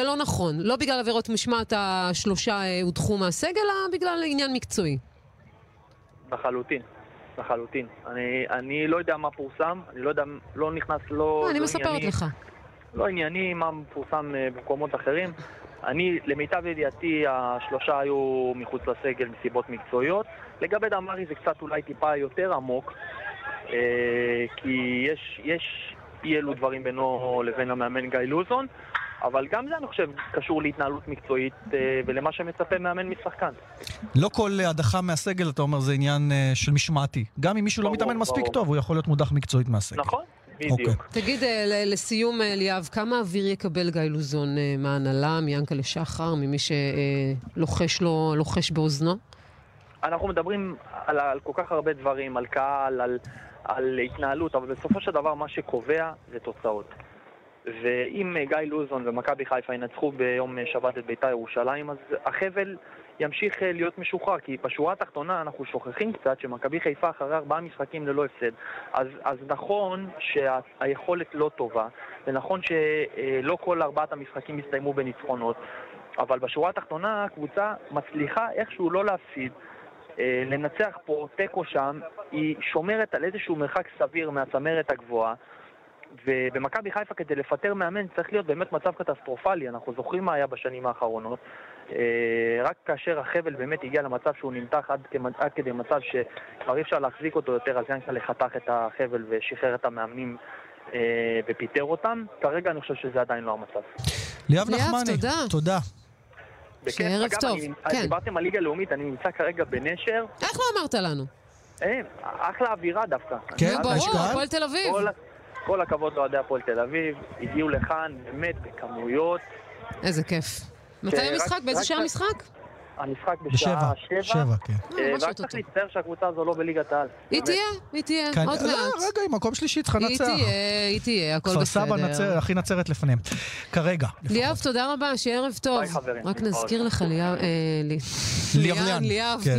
[SPEAKER 2] לא נכון. לא בגלל עבירות משמעת השלושה הודחו מהסגל, אלא בגלל עניין מקצועי.
[SPEAKER 17] לחלוטין, לחלוטין. אני, אני לא יודע מה פורסם, אני לא יודע, לא נכנס, לא...
[SPEAKER 2] אני
[SPEAKER 17] לא
[SPEAKER 2] מספרת
[SPEAKER 17] ענייני-
[SPEAKER 2] לך.
[SPEAKER 17] לא ענייני מה פורסם אה, במקומות אחרים. אני, למיטב ידיעתי, השלושה היו מחוץ לסגל מסיבות מקצועיות. לגבי דמארי זה קצת אולי טיפה יותר עמוק, אה, כי יש, יש אי אלו דברים בינו לבין המאמן גיא לוזון, אבל גם זה, אני חושב, קשור להתנהלות מקצועית אה, ולמה שמצפה מאמן משחקן.
[SPEAKER 3] לא כל הדחה מהסגל, אתה אומר, זה עניין של משמעתי. גם אם מישהו לא
[SPEAKER 17] ברור,
[SPEAKER 3] מתאמן מספיק
[SPEAKER 17] ברור.
[SPEAKER 3] טוב, הוא יכול להיות מודח מקצועית מהסגל.
[SPEAKER 17] נכון,
[SPEAKER 3] אוקיי.
[SPEAKER 17] בדיוק.
[SPEAKER 2] תגיד, אה, ל- לסיום, אה, ליאב, כמה אוויר יקבל גיא לוזון אה, מההנהלה, מיענקלה שחר, ממי שלוחש לו, לוחש באוזנו?
[SPEAKER 17] אנחנו מדברים על, על כל כך הרבה דברים, על קהל, על, על התנהלות, אבל בסופו של דבר מה שקובע זה תוצאות. ואם אה, גיא לוזון ומכבי חיפה ינצחו ביום אה, שבת את בית"ר ירושלים, אז החבל ימשיך אה, להיות משוחרר, כי בשורה התחתונה אנחנו שוכחים קצת שמכבי חיפה אחרי ארבעה משחקים ללא הפסד. אז, אז נכון שהיכולת לא טובה, ונכון שלא כל ארבעת המשחקים הסתיימו בניצחונות, אבל בשורה התחתונה הקבוצה מצליחה איכשהו לא להפסיד. אה, לנצח פה תיקו שם, היא שומרת על איזשהו מרחק סביר מהצמרת הגבוהה. ובמכבי חיפה כדי לפטר מאמן צריך להיות באמת מצב קטסטרופלי, אנחנו זוכרים מה היה בשנים האחרונות. אה, רק כאשר החבל באמת הגיע למצב שהוא נמתח עד, כדי מצב שכבר אי אפשר להחזיק אותו יותר, אז ינקלה חתך את החבל ושחרר את המאמנים אה, ופיטר אותם. כרגע אני חושב שזה עדיין לא המצב.
[SPEAKER 3] ליאב נחמני,
[SPEAKER 2] תודה.
[SPEAKER 3] תודה.
[SPEAKER 17] בכיף.
[SPEAKER 2] שערב
[SPEAKER 17] אגב,
[SPEAKER 2] טוב.
[SPEAKER 17] אני,
[SPEAKER 2] כן.
[SPEAKER 17] דיברתם על ליגה לאומית, אני נמצא כרגע בנשר.
[SPEAKER 2] איך לא אמרת לנו?
[SPEAKER 17] אה, אחלה אווירה דווקא.
[SPEAKER 3] כן,
[SPEAKER 2] ברור? הפועל תל אביב.
[SPEAKER 17] כל, כל הכבוד לאוהדי הפועל תל אביב, הגיעו לכאן באמת בכמויות.
[SPEAKER 2] איזה כיף. מתי המשחק? באיזה
[SPEAKER 17] רק-
[SPEAKER 2] שעה המשחק?
[SPEAKER 17] המשחק. בשעה שבע.
[SPEAKER 3] שבע, כן.
[SPEAKER 2] אה,
[SPEAKER 17] אה, רק. צריך להצטער שהקבוצה הזו לא בליגת העל.
[SPEAKER 2] היא. תהיה, היא תהיה,
[SPEAKER 3] כן,
[SPEAKER 2] עוד
[SPEAKER 3] לא,
[SPEAKER 2] מעט.
[SPEAKER 3] רגע, היא מקום שלישי, צריכה
[SPEAKER 2] היא
[SPEAKER 3] לנצח.
[SPEAKER 2] תהיה, היא תהיה, הכל
[SPEAKER 3] כפר סבא,
[SPEAKER 2] בסדר.
[SPEAKER 3] נצרת, לפניהם. כרגע.
[SPEAKER 2] ליאב, תודה רבה, שיהיה ערב טוב.
[SPEAKER 17] ביי, חברים.
[SPEAKER 2] רק נזכיר לך, ליאב, אה, לי-
[SPEAKER 3] ליאב.
[SPEAKER 2] ליאב,
[SPEAKER 3] כן,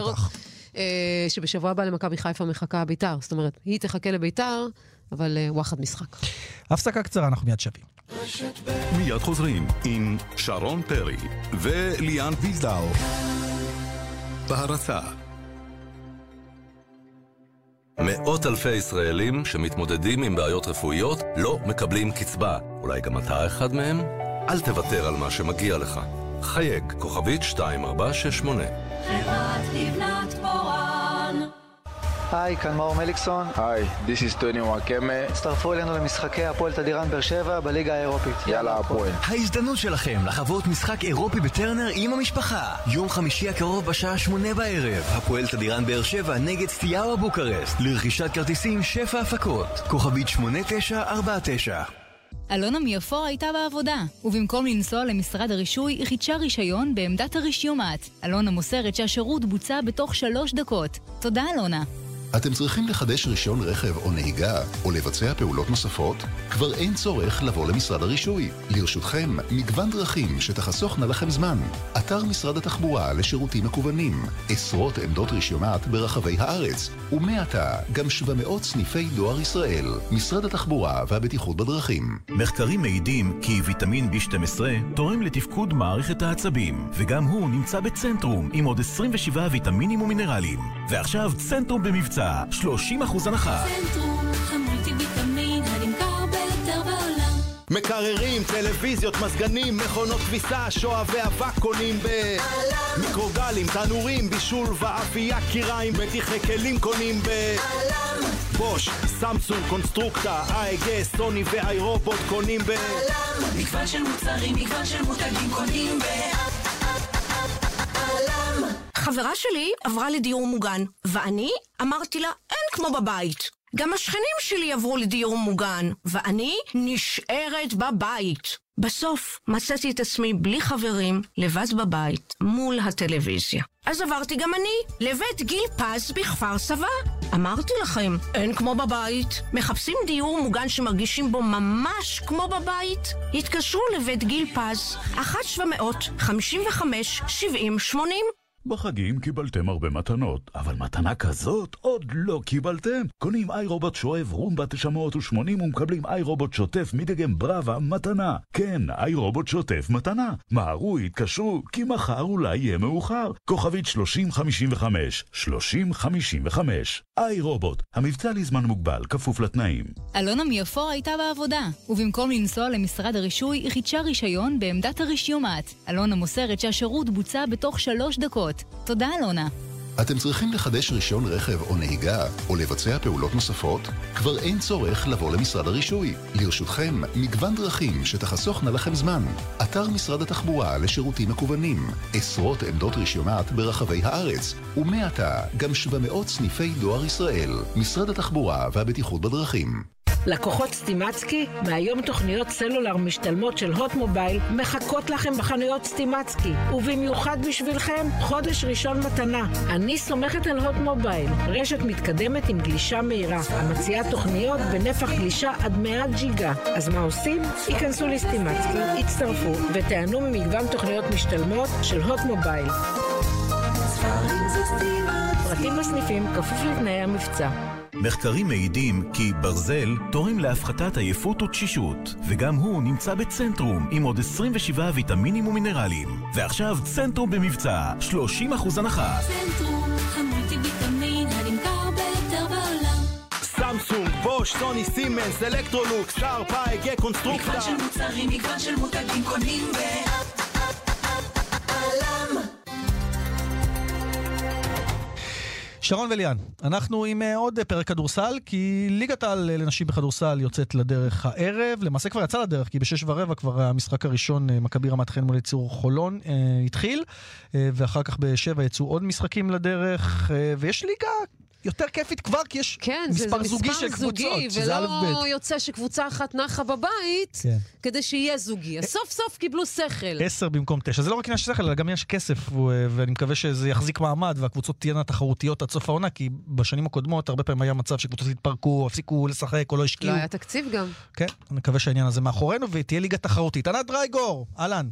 [SPEAKER 3] אותך.
[SPEAKER 2] אה, שבשבוע הבא למכבי חיפה מחכה ביתר. זאת אומרת, היא תחכה לביתר, אבל אה, וואחד משחק.
[SPEAKER 3] הפסקה קצרה, אנחנו מיד שבים.
[SPEAKER 6] מיד חוזרים עם שרון פרי וליאן ויזדאו. בהרצה
[SPEAKER 18] מאות אלפי ישראלים שמתמודדים עם בעיות רפואיות לא מקבלים קצבה. אולי גם אתה אחד מהם? אל תוותר על מה שמגיע לך. חייג, כוכבית 2468.
[SPEAKER 10] חברת לבנת פורן.
[SPEAKER 19] היי, כאן מאור מליקסון.
[SPEAKER 20] היי, this is טוני וואקמה.
[SPEAKER 19] הצטרפו אלינו למשחקי הפועל תדירן באר שבע בליגה האירופית.
[SPEAKER 20] יאללה, הפועל.
[SPEAKER 9] ההזדמנות שלכם לחוות משחק אירופי בטרנר עם המשפחה. יום חמישי הקרוב בשעה שמונה בערב. הפועל תדירן באר שבע נגד סטיארה בוקרשט. לרכישת כרטיסים שפע הפקות. כוכבית 8949
[SPEAKER 21] אלונה מיפו הייתה בעבודה, ובמקום לנסוע למשרד הרישוי, היא חידשה רישיון בעמדת הרישיומט. אלונה מוסרת שהשירות בוצע בתוך שלוש דקות. תודה, אלונה.
[SPEAKER 13] אתם צריכים לחדש רישיון רכב או נהיגה, או לבצע פעולות נוספות? כבר אין צורך לבוא למשרד הרישוי. לרשותכם מגוון דרכים שתחסוכנה לכם זמן. אתר משרד התחבורה לשירותים מקוונים, עשרות עמדות רישיומט ברחבי הארץ, ומעתה גם 700 סניפי דואר ישראל. משרד התחבורה והבטיחות בדרכים.
[SPEAKER 22] מחקרים מעידים כי ויטמין B12 תורם לתפקוד מערכת העצבים, וגם הוא נמצא בצנטרום עם עוד 27 ויטמינים ומינרלים. ועכשיו צנטרום במבצע, 30% הנחה.
[SPEAKER 10] הנמכר ביותר בעולם.
[SPEAKER 23] מקררים, טלוויזיות, מזגנים, מכונות כביסה, שואה ואבק קונים ב... מיקרוגלים, תנורים, בישול ואפייה, קיריים, מטיחי כלים קונים ב... בוש, סמסונג, קונסטרוקטה, אייגה, סוני ואיירובוט קונים ב...
[SPEAKER 10] מגוון של מוצרים, מגוון של מותגים קונים ב...
[SPEAKER 24] חברה שלי עברה לדיור מוגן, ואני אמרתי לה, אין כמו בבית. גם השכנים שלי עברו לדיור מוגן, ואני נשארת בבית. בסוף מצאתי את עצמי בלי חברים, לבד בבית, מול הטלוויזיה. אז עברתי גם אני לבית גיל פז בכפר סבא. אמרתי לכם, אין כמו בבית. מחפשים דיור מוגן שמרגישים בו ממש כמו בבית? התקשרו לבית גיל פז, 1-700-55-70-80
[SPEAKER 13] בחגים קיבלתם הרבה מתנות, אבל מתנה כזאת עוד לא קיבלתם. קונים איי רובוט שואב רומבה 980 ומקבלים איי רובוט שוטף מדגם בראבה מתנה. כן, איי רובוט שוטף מתנה. מהרו, התקשרו, כי מחר אולי יהיה מאוחר. כוכבית 3055, 3055. איי רובוט, המבצע לזמן מוגבל, כפוף לתנאים.
[SPEAKER 21] אלונה מיפו הייתה בעבודה, ובמקום לנסוע למשרד הרישוי, היא חידשה רישיון בעמדת הרישיומט. אלונה מוסרת שהשירות בוצע בתוך שלוש דקות. תודה, אלונה.
[SPEAKER 25] אתם צריכים לחדש רישיון רכב או נהיגה, או לבצע פעולות נוספות? כבר אין צורך לבוא למשרד הרישוי. לרשותכם מגוון דרכים שתחסוכנה לכם זמן. אתר משרד התחבורה לשירותים מקוונים, עשרות עמדות רישיונות ברחבי הארץ, ומעתה גם 700 סניפי דואר ישראל, משרד התחבורה והבטיחות בדרכים.
[SPEAKER 26] לקוחות סטימצקי, מהיום תוכניות סלולר משתלמות של הוט מובייל מחכות לכם בחנויות סטימצקי, ובמיוחד בשבילכם, חודש ראשון מתנה. אני סומכת על הוט מובייל, רשת מתקדמת עם גלישה מהירה, המציעה תוכניות בנפח גלישה עד 100 ג'יגה. אז מה עושים? היכנסו לסטימצקי, הצטרפו ותיהנו ממגוון תוכניות משתלמות של הוט מובייל. פרטים בסניפים כפוף לתנאי המבצע.
[SPEAKER 22] מחקרים מעידים כי ברזל תורם להפחתת עייפות ותשישות, וגם הוא נמצא בצנטרום עם עוד 27 ויטמינים ומינרלים. ועכשיו צנטרום במבצע, 30% הנחה.
[SPEAKER 10] צנטרום, המולטי ויטמין הנמכר ביותר בעולם.
[SPEAKER 23] סמסונג, בוש, סוני, סימנס, אלקטרולוקס, שארפ, AEG, קונסטרוקטה.
[SPEAKER 10] מגוון של מוצרים, מגוון של מותגים קונים ב...
[SPEAKER 3] שרון וליאן, אנחנו עם אה, עוד פרק כדורסל, כי ליגת העל לנשים בכדורסל יוצאת לדרך הערב, למעשה כבר יצא לדרך, כי בשש ורבע כבר המשחק הראשון, אה, מכבי רמת חן מול יצור חולון, אה, התחיל, אה, ואחר כך בשבע יצאו עוד משחקים לדרך, אה, ויש ליגה יותר כיפית כבר, כי יש
[SPEAKER 2] כן, זה,
[SPEAKER 3] מספר
[SPEAKER 2] זה
[SPEAKER 3] זוגי
[SPEAKER 2] מספר
[SPEAKER 3] של קבוצות,
[SPEAKER 2] זוגי,
[SPEAKER 3] שזה א'
[SPEAKER 2] ולא
[SPEAKER 3] ב'.
[SPEAKER 2] יוצא שקבוצה אחת נחה בבית,
[SPEAKER 3] כן.
[SPEAKER 2] כדי שיהיה זוגי. אז סוף סוף קיבלו שכל.
[SPEAKER 3] עשר במקום תשע. זה לא רק עניין של שכל, אלא גם יש כסף, ו- ואני מקווה שזה יחזיק מעמד, והקבוצות תהיינה תחרותיות עד סוף העונה, כי בשנים הקודמות הרבה פעמים היה מצב שקבוצות התפרקו, הפסיקו לשחק או לא השקיעו.
[SPEAKER 2] לא היה תקציב גם.
[SPEAKER 3] כן, אני מקווה שהעניין הזה מאחורינו, ותהיה ליגה תחרותית. ענת דרייגור, אהלן.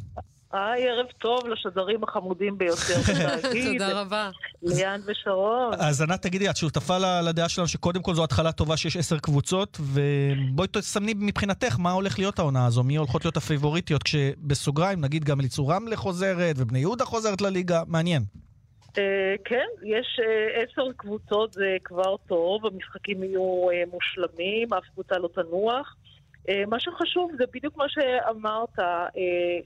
[SPEAKER 27] היי, ערב טוב לשדרים החמודים ביותר [LAUGHS] בתאגיד.
[SPEAKER 2] תודה רבה.
[SPEAKER 27] ליאן ושרון.
[SPEAKER 3] אז ענת, תגידי, את שותפה לדעה שלנו שקודם כל זו התחלה טובה שיש עשר קבוצות, ובואי תסמני מבחינתך מה הולך להיות העונה הזו, מי הולכות להיות הפייבוריטיות, כשבסוגריים נגיד גם אליצור רמלה חוזרת, ובני יהודה חוזרת לליגה, מעניין.
[SPEAKER 27] אה, כן, יש אה, עשר קבוצות, זה כבר טוב, המשחקים יהיו אה, מושלמים, אף קבוצה לא תנוח. אה, מה שחשוב זה בדיוק מה שאמרת, אה,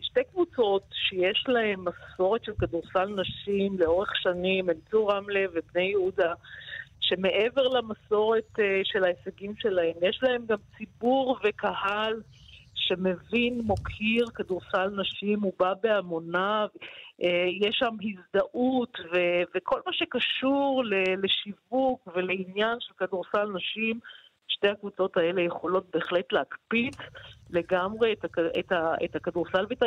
[SPEAKER 27] שתי קבוצות שיש להן מסורת של כדורסל נשים לאורך שנים, אליצור רמלה ובני יהודה, שמעבר למסורת אה, של ההישגים שלהם, יש להם גם ציבור וקהל שמבין, מוקיר כדורסל נשים, הוא בא בהמוניו, יש שם הזדהות ו- וכל מה שקשור לשיווק ולעניין של כדורסל נשים, שתי הקבוצות האלה יכולות בהחלט להקפיץ לגמרי את, הכ- את, ה- את הכדורסל ואת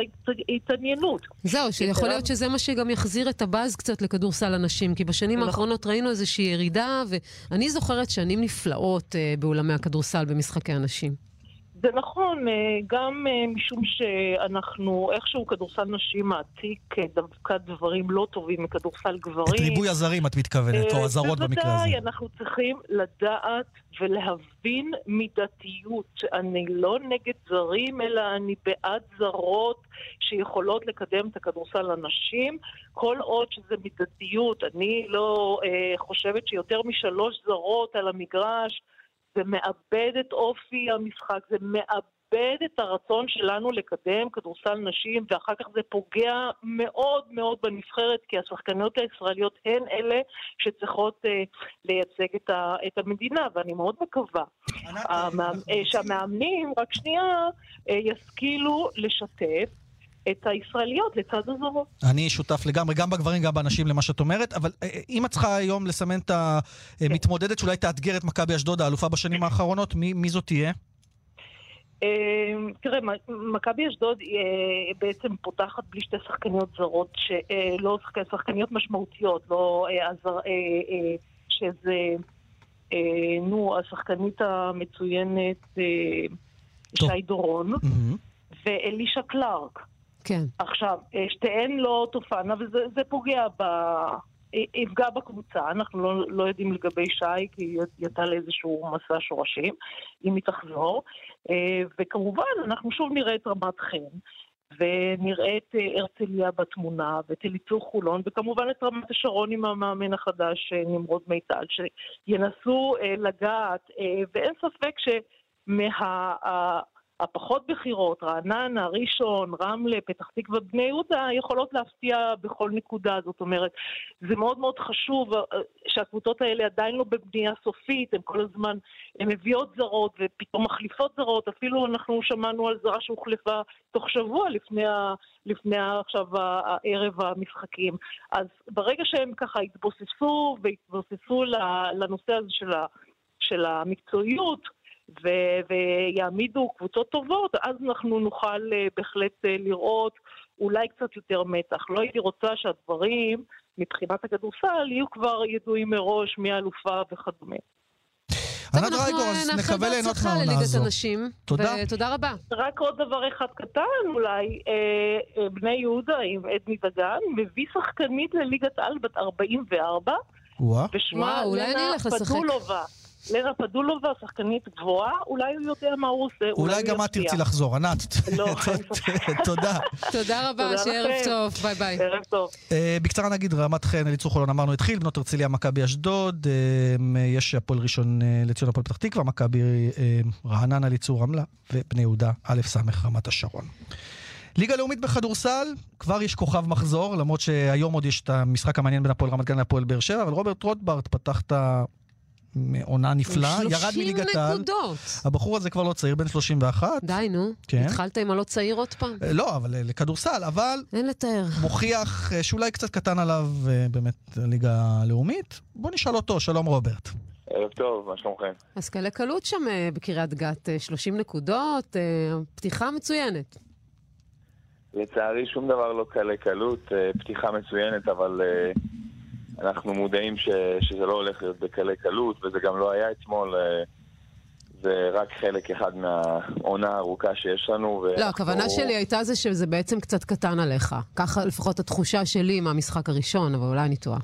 [SPEAKER 27] ההתעניינות.
[SPEAKER 2] זהו, שיכול להיות שזה מה שגם יחזיר את הבאז קצת לכדורסל הנשים, כי בשנים
[SPEAKER 27] נכון.
[SPEAKER 2] האחרונות ראינו איזושהי ירידה, ואני זוכרת שנים נפלאות אה, באולמי הכדורסל במשחקי הנשים.
[SPEAKER 27] זה נכון, אה, גם אה, משום שאנחנו, איכשהו כדורסל נשים מעתיק אה, דווקא דברים לא טובים מכדורסל גברים.
[SPEAKER 3] את ריבוי הזרים את מתכוונת, או הזרות במקרה הזה.
[SPEAKER 27] בוודאי, אנחנו צריכים לדעת ולהבין מידתיות. אני לא נגד זרים, אלא אני בעד זרות שיכולות לקדם את הכדורסל לנשים, כל עוד שזה מידתיות. אני לא אה, חושבת שיותר משלוש זרות על המגרש זה מאבד את אופי המשחק, זה מאבד את הרצון שלנו לקדם כדורסל נשים, ואחר כך זה פוגע מאוד מאוד בנבחרת, כי השחקניות הישראליות הן אלה שצריכות אה, לייצג את, ה, את המדינה, ואני מאוד מקווה המאמ- אה, שהמאמנים, רק שנייה, אה, ישכילו לשתף. את הישראליות לצד הזרות.
[SPEAKER 3] אני שותף לגמרי, גם בגברים, גם בנשים, למה שאת אומרת, אבל אה, אה, אם את צריכה היום לסמן את המתמודדת שאולי תאתגר את מכבי אשדוד, האלופה בשנים האחרונות, מי, מי זאת תהיה?
[SPEAKER 27] אה, תראה, מכבי אשדוד אה, בעצם פותחת בלי שתי שחקניות זרות, שלא שחקניות משמעותיות, לא אה, אה, אה, שזה, אה, נו, השחקנית המצוינת אה, שי דורון, ואלישה קלארק.
[SPEAKER 2] כן.
[SPEAKER 27] עכשיו, אה, שתיהן לא תופענה, וזה זה פוגע ב... אה, יפגע בקבוצה, אנחנו לא, לא יודעים לגבי שי, כי היא יצאה לאיזשהו מסע שורשים, אם היא תחזור. אה, וכמובן, אנחנו שוב נראה את רמת חן, ונראה את הרצליה בתמונה, ואת אליצור חולון, וכמובן את רמת השרון עם המאמן החדש, נמרוד מיטל, שינסו לגעת, ואין ספק שמה... הפחות בכירות, רעננה, ראשון, רמלה, פתח תקווה, בני יהודה, יכולות להפתיע בכל נקודה. זאת אומרת, זה מאוד מאוד חשוב אה, שהקבוצות האלה עדיין לא בבנייה סופית, הן כל הזמן, הן מביאות זרות ופתאום מחליפות זרות, אפילו אנחנו שמענו על זרה שהוחלפה תוך שבוע לפני, ה, לפני ה, עכשיו הערב המשחקים. אז ברגע שהם ככה התבוססו והתבוססו לנושא הזה של, ה, של המקצועיות, ו- ויעמידו קבוצות טובות, אז אנחנו נוכל uh, בהחלט uh, לראות אולי קצת יותר מתח. לא הייתי רוצה שהדברים מבחינת הכדורסל יהיו כבר ידועים מראש מי האלופה וכדומה.
[SPEAKER 3] ענת רייגור, אז נקווה ליהנות מהעונה הזו.
[SPEAKER 2] הנשים.
[SPEAKER 3] תודה.
[SPEAKER 2] ותודה רבה.
[SPEAKER 27] רק עוד דבר אחד קטן אולי, אה, אה, בני יהודה עם עדני דגן מביא שחקנית לליגת על בת 44,
[SPEAKER 3] וואה.
[SPEAKER 27] ושמה
[SPEAKER 2] וואו, אולי אני אלך לשחק.
[SPEAKER 27] פדולובה. לנה פדולובה, שחקנית גבוהה, אולי הוא יודע מה הוא עושה.
[SPEAKER 3] אולי גם את. תרצי לחזור, ענת.
[SPEAKER 27] לא, [LAUGHS]
[SPEAKER 3] תודה.
[SPEAKER 2] תודה רבה, שערב. טוב. ביי ביי.
[SPEAKER 27] ערב טוב.
[SPEAKER 3] אה, בקצרה נגיד, רמת חן, אליצור חולון אמרנו התחיל, בנות הרצליה, מכבי אשדוד, אה, יש הפועל ראשון אה, לציון, הפועל פתח תקווה, מכבי רעננה, אליצור רמלה, ובני יהודה, א' ס' רמת השרון. ליגה לאומית בכדורסל, כבר יש כוכב מחזור, למרות שהיום עוד יש את המשחק המעניין בין הפועל רמת גן להפועל באר שבע, אבל רוברט רוטברט פתח את העונה נפלאה, ירד מליגת
[SPEAKER 2] 30
[SPEAKER 3] העל.
[SPEAKER 2] נקודות.
[SPEAKER 3] הבחור הזה כבר לא צעיר, בן 31.
[SPEAKER 2] די, נו.
[SPEAKER 3] כן.
[SPEAKER 2] התחלת עם הלא צעיר עוד פעם?
[SPEAKER 3] אה, לא, אבל אה, לכדורסל, אבל...
[SPEAKER 2] אין לתאר.
[SPEAKER 3] מוכיח אה, שאולי קצת קטן עליו באמת הליגה הלאומית. בוא נשאל אותו, שלום רוברט.
[SPEAKER 28] ערב טוב, מה שלומכם?
[SPEAKER 2] אז קלי קלות שם בקריית גת, אה, 30 נקודות, פתיחה מצוינת.
[SPEAKER 28] לצערי שום דבר לא קלה קלות, פתיחה מצוינת, אבל אנחנו מודעים ש, שזה לא הולך להיות בקלי קלות, וזה גם לא היה אתמול. אה, זה רק חלק אחד מהעונה הארוכה שיש לנו.
[SPEAKER 2] לא, הכוונה שלי הייתה זה שזה בעצם קצת קטן עליך. ככה לפחות התחושה שלי מהמשחק הראשון, אבל אולי אני טועה.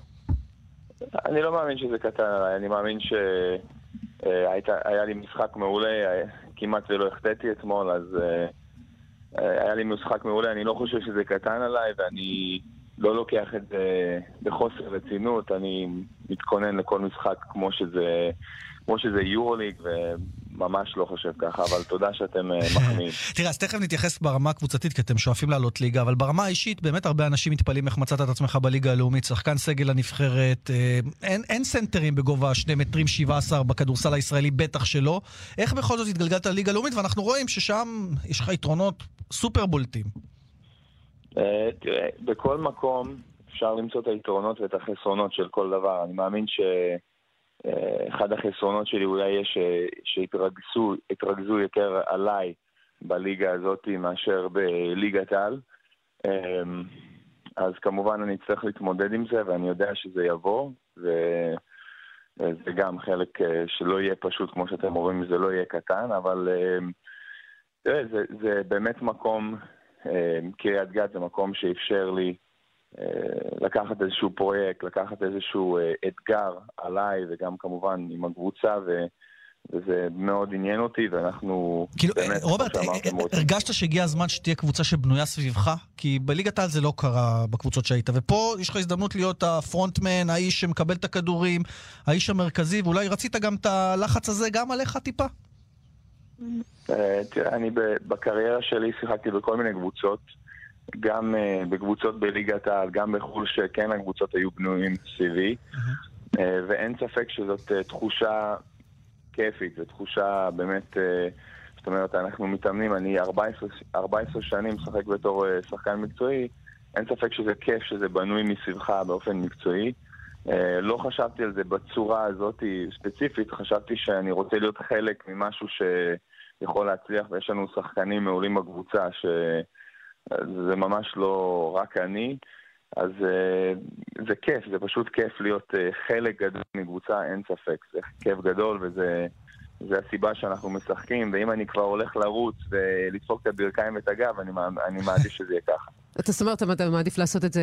[SPEAKER 28] אני לא מאמין שזה קטן עליי, אני מאמין שהיה לי משחק מעולה, אה, כמעט ולא החטאתי אתמול, אז אה, אה, היה לי משחק מעולה, אני לא חושב שזה קטן עליי, ואני לא לוקח את זה בחוסר רצינות, אני מתכונן לכל משחק כמו שזה, כמו שזה יורוליג, וממש לא חושב ככה, אבל תודה שאתם אה, [LAUGHS] מחמיאים.
[SPEAKER 3] תראה, אז תכף נתייחס ברמה הקבוצתית, כי אתם שואפים לעלות ליגה, אבל ברמה האישית, באמת הרבה אנשים מתפלאים איך מצאת את עצמך בליגה הלאומית, שחקן סגל הנבחרת, אה, אין, אין סנטרים בגובה 2 מטרים 17 בכדורסל הישראלי, בטח שלא. איך בכל זאת התגלגלת לליגה הלאומית, ואנחנו רואים ששם יש לך יתרונות סופר בולטים.
[SPEAKER 28] אה, תראה, בכל מקום אפשר למצוא את היתרונות ואת החסרונות של כל דבר. אני מאמין שאחד החסרונות שלי אולי יהיה ש- שהתרכזו התרכזו יותר עליי בליגה הזאת מאשר בליגת העל. אה, אז כמובן אני אצטרך להתמודד עם זה, ואני יודע שזה יבוא, וזה גם חלק אה, שלא יהיה פשוט, כמו שאתם אומרים, זה לא יהיה קטן, אבל אה, תראה, זה, זה באמת מקום, אה, קריית גת זה מקום שאפשר לי אה, לקחת איזשהו פרויקט, לקחת איזשהו אה, אתגר עליי, וגם כמובן עם הקבוצה, ו, וזה מאוד עניין אותי, ואנחנו
[SPEAKER 3] כאילו,
[SPEAKER 28] באמת,
[SPEAKER 3] רוברט, אה. הרגשת שהגיע הזמן שתהיה קבוצה שבנויה סביבך? כי בליגת העל זה לא קרה בקבוצות שהיית, ופה יש לך הזדמנות להיות הפרונטמן, האיש שמקבל את הכדורים, האיש המרכזי, ואולי רצית גם את הלחץ הזה גם עליך טיפה?
[SPEAKER 28] אה, תראה, אני בקריירה שלי שיחקתי בכל מיני קבוצות, גם אה, בקבוצות בליגת העל, גם בחו"ל, שכן הקבוצות היו בנויים סביבי, אה, ואין ספק שזאת תחושה כיפית, זו תחושה באמת, זאת אומרת, אנחנו מתאמנים, אני 14, 14 שנים משחק בתור שחקן מקצועי, אין ספק שזה כיף שזה בנוי מסביבך באופן מקצועי. לא חשבתי על זה בצורה הזאת ספציפית, חשבתי שאני רוצה להיות חלק ממשהו שיכול להצליח, ויש לנו שחקנים מעולים בקבוצה, שזה ממש לא רק אני, אז אה, זה כיף, זה פשוט כיף להיות אה, חלק גדול מקבוצה, אין ספק, זה כיף גדול וזה... זה הסיבה שאנחנו משחקים, ואם אני כבר הולך לרוץ ולדפוק את הברכיים ואת הגב, אני, אני מעדיף שזה יהיה ככה.
[SPEAKER 2] זאת [LAUGHS] אומרת, אתה מעדיף לעשות את זה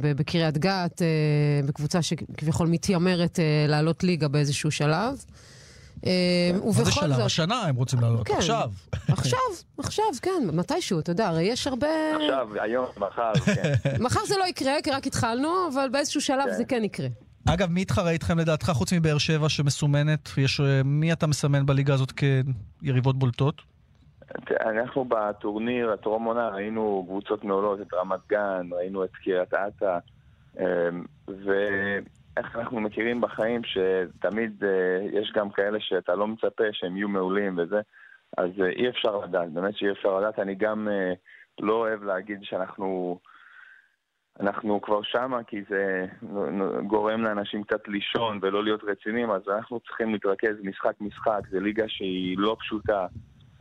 [SPEAKER 2] בקריית גת, אה, בקבוצה שכביכול מתיימרת לעלות ליגה באיזשהו שלב. אה,
[SPEAKER 3] מה זה. השנה הם רוצים לעלות,
[SPEAKER 2] כן.
[SPEAKER 3] עכשיו.
[SPEAKER 2] עכשיו, עכשיו, כן, מתישהו, אתה יודע, הרי יש הרבה...
[SPEAKER 28] עכשיו, היום, מחר, כן. [LAUGHS]
[SPEAKER 2] מחר זה לא יקרה, כי רק התחלנו, אבל באיזשהו שלב זה כן יקרה.
[SPEAKER 3] אגב, מי יתחרה איתכם לדעתך, חוץ מבאר שבע שמסומנת? יש, אה, מי אתה מסמן בליגה הזאת כיריבות בולטות?
[SPEAKER 28] אנחנו בטורניר, הטרום עונה, ראינו קבוצות מעולות, את רמת גן, ראינו את קריית אתא, אמ, ואיך אנחנו מכירים בחיים שתמיד אה, יש גם כאלה שאתה לא מצפה שהם יהיו מעולים וזה, אז אה, אי אפשר לדעת, באמת שאי אפשר לדעת. אני גם אה, לא אוהב להגיד שאנחנו... אנחנו כבר שמה כי זה גורם לאנשים קצת לישון ולא להיות רציניים, אז אנחנו צריכים להתרכז משחק-משחק, זה ליגה שהיא לא פשוטה,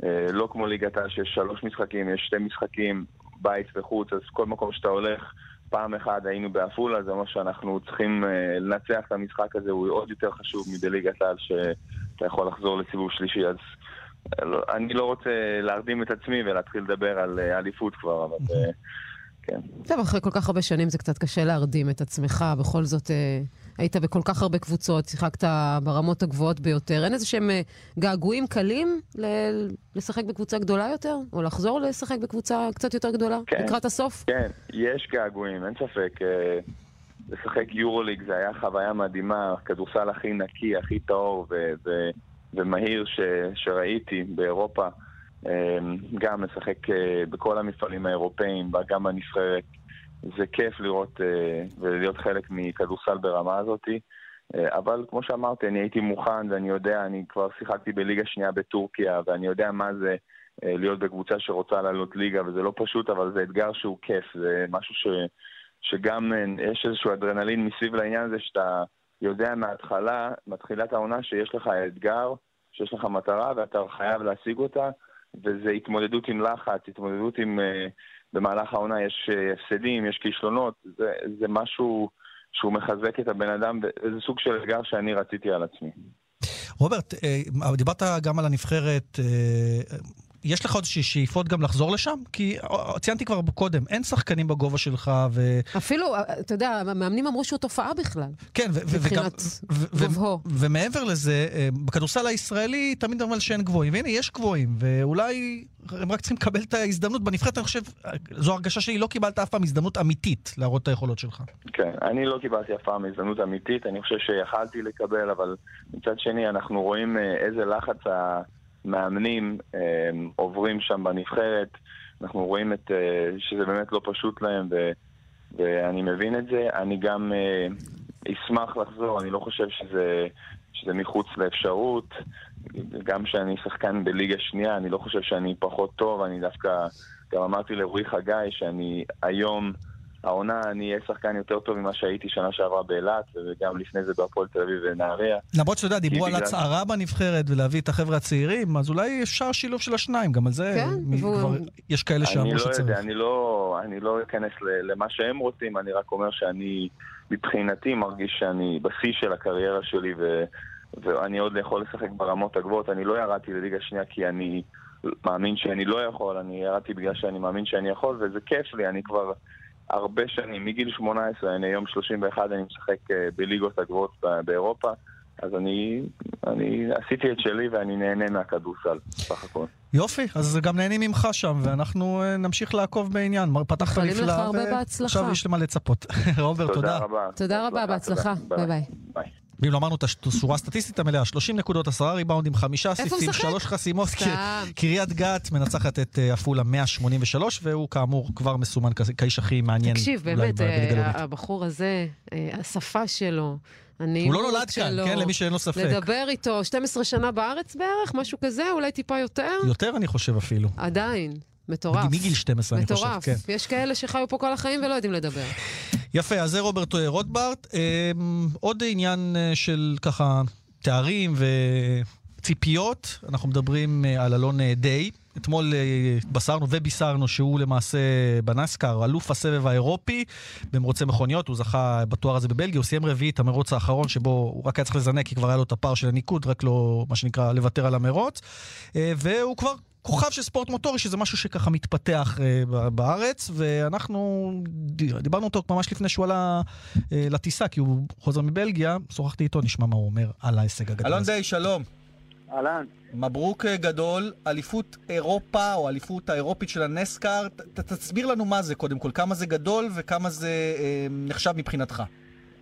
[SPEAKER 28] אה, לא כמו ליגת העל שיש שלוש משחקים, יש שתי משחקים, בית וחוץ, אז כל מקום שאתה הולך, פעם אחת היינו בעפולה, זה אומר שאנחנו צריכים אה, לנצח את המשחק הזה, הוא עוד יותר חשוב מבליגת העל שאתה יכול לחזור לסיבוב שלישי, אז אה, לא- אני לא רוצה להרדים את עצמי ולהתחיל לדבר על אה, אליפות כבר, אבל... כן.
[SPEAKER 2] טוב, אחרי כל כך הרבה שנים זה קצת קשה להרדים את עצמך, בכל זאת היית בכל כך הרבה קבוצות, שיחקת ברמות הגבוהות ביותר. אין איזה שהם אה, געגועים קלים ל- לשחק בקבוצה גדולה יותר? או לחזור לשחק בקבוצה קצת יותר גדולה?
[SPEAKER 28] כן.
[SPEAKER 2] לקראת הסוף?
[SPEAKER 28] כן, יש געגועים, אין ספק. אה, לשחק יורוליג זה היה חוויה מדהימה, כדורסל הכי נקי, הכי טהור ו- ו- ומהיר ש- שראיתי באירופה. אה, גם לשחק בכל המפעלים האירופאים, גם בנבחרת. זה כיף לראות אה, ולהיות חלק מכדורסל ברמה הזאתי. אה, אבל כמו שאמרתי, אני הייתי מוכן ואני יודע, אני כבר שיחקתי בליגה שנייה בטורקיה ואני יודע מה זה אה, להיות בקבוצה שרוצה לעלות ליגה וזה לא פשוט, אבל זה אתגר שהוא כיף, זה משהו ש, שגם יש איזשהו אדרנלין מסביב לעניין הזה שאתה יודע מההתחלה, מתחילת העונה, שיש לך אתגר, שיש לך מטרה ואתה חייב להשיג אותה וזה התמודדות עם לחץ, התמודדות עם... אה, במהלך העונה יש אה, הפסדים, יש כישלונות, זה, זה משהו שהוא מחזק את הבן אדם, וזה סוג של אתגר שאני רציתי על עצמי.
[SPEAKER 3] רוברט, אה, דיברת גם על הנבחרת. אה, יש לך עוד שאיפות גם לחזור לשם? כי אה, ציינתי כבר קודם, אין שחקנים בגובה שלך, ו...
[SPEAKER 2] אפילו, אה, אתה יודע, המאמנים אמרו שהוא תופעה בכלל.
[SPEAKER 3] כן, וגם...
[SPEAKER 2] מבחינת גובהו.
[SPEAKER 3] ומעבר לזה, אה, בכדורסל הישראלי תמיד אומרים שאין גבוהים, והנה, יש גבוהים, ואולי הם רק צריכים לקבל את ההזדמנות. בנבחרת, אני חושב, זו הרגשה שלי, לא קיבלת אף פעם הזדמנות אמיתית להראות את היכולות שלך.
[SPEAKER 28] כן, אני לא קיבלתי אף פעם הזדמנות אמיתית, אני חושב שיכלתי לקבל, אבל מצד שני אנחנו רואים אה, איזה לחץ המאמנים אה, עוברים שם בנבחרת, אנחנו רואים את, אה, שזה באמת לא פשוט להם, ו, ואני מבין את זה. אני גם אה, אשמח לחזור, אני לא חושב שזה, שזה מחוץ לאפשרות. גם כשאני שחקן בליגה שנייה, אני לא חושב שאני פחות טוב, אני דווקא, גם אמרתי לרועי חגי שאני היום, העונה, אני אהיה שחקן יותר טוב ממה שהייתי שנה שעברה באילת, וגם לפני זה בהפועל תל אביב ונהריה.
[SPEAKER 3] למרות שאתה יודע, דיברו על הצהרה בנבחרת ולהביא את החבר'ה הצעירים, אז אולי אפשר שילוב של השניים, גם על זה
[SPEAKER 2] כן,
[SPEAKER 3] כבר יש כאלה
[SPEAKER 28] אני
[SPEAKER 3] שאמרו
[SPEAKER 28] לא
[SPEAKER 3] שצריך.
[SPEAKER 28] יודע, אני לא, אני לא אכנס ל- למה שהם רוצים, אני רק אומר שאני, מבחינתי, מרגיש שאני בשיא של הקריירה שלי, ו, ואני עוד יכול לשחק ברמות הגבוהות. אני לא ירדתי לליגה שנייה כי אני מאמין שאני לא יכול, אני ירדתי בגלל שאני מאמין שאני יכול, וזה כיף לי, אני כבר הרבה שנים, מגיל 18, אני היום 31, אני משחק אה, בליגות הגבוהות ב- באירופה. אז אני, אני עשיתי את שלי ואני נהנה מהכדורסל, בסך הכל.
[SPEAKER 3] יופי, אז גם נהנים ממך שם, ואנחנו אה, נמשיך לעקוב בעניין. מר- פתחת נפלא,
[SPEAKER 2] לך הרבה בהצלחה.
[SPEAKER 3] ועכשיו יש למה לצפות. [LAUGHS] רוברט, תודה.
[SPEAKER 28] רבה.
[SPEAKER 2] תודה רבה, בהצלחה. ביי ביי.
[SPEAKER 3] ואם לא אמרנו את השורה הסטטיסטית המלאה, 30 נקודות, 10 ריבאונדים, 5
[SPEAKER 2] איפה הוא
[SPEAKER 3] אסיסטים,
[SPEAKER 2] משחק?
[SPEAKER 3] 3 חסימות. כי קריית גת מנצחת את אה, עפולה 183, והוא כאמור כבר מסומן כאיש הכי מעניין.
[SPEAKER 2] תקשיב, באמת, אה. הבחור הזה, אה, השפה שלו,
[SPEAKER 3] הוא
[SPEAKER 2] הנעימות
[SPEAKER 3] לא נולד כאן, כן, למי שאין לו ספק.
[SPEAKER 2] לדבר איתו 12 שנה בארץ בערך, משהו כזה, אולי טיפה יותר?
[SPEAKER 3] יותר אני חושב אפילו.
[SPEAKER 2] עדיין, מטורף.
[SPEAKER 3] מגיל 12 אני חושב,
[SPEAKER 2] מטורף.
[SPEAKER 3] כן.
[SPEAKER 2] יש כאלה שחיו פה כל החיים ולא יודעים לדבר.
[SPEAKER 3] יפה, אז זה רוברט רוטברט. אמ, עוד עניין אה, של ככה תארים וציפיות, אנחנו מדברים אה, על אלון אה, דיי. אתמול אה, התבשרנו ובישרנו שהוא למעשה בנסקר, אלוף הסבב האירופי במרוצי מכוניות, הוא זכה בתואר הזה בבלגיה, הוא סיים רביעי את המרוץ האחרון שבו הוא רק היה צריך לזנק כי כבר היה לו את הפער של הניקוד, רק לא, מה שנקרא, לוותר על המרוץ. אה, והוא כבר
[SPEAKER 29] כוכב של ספורט מוטורי, שזה משהו שככה מתפתח אה, ב- בארץ, ואנחנו דיברנו אותו ממש לפני שהוא עלה אה, לטיסה, כי הוא חוזר מבלגיה, שוחחתי איתו, נשמע מה הוא אומר על ההישג הגדול
[SPEAKER 3] אלון. דיי, שלום.
[SPEAKER 30] אהלן.
[SPEAKER 3] מברוק אה, גדול, אליפות אירופה, או אליפות האירופית של הנסקאר. ת, ת- תסביר לנו מה זה קודם כל, כמה זה גדול וכמה זה אה, נחשב מבחינתך.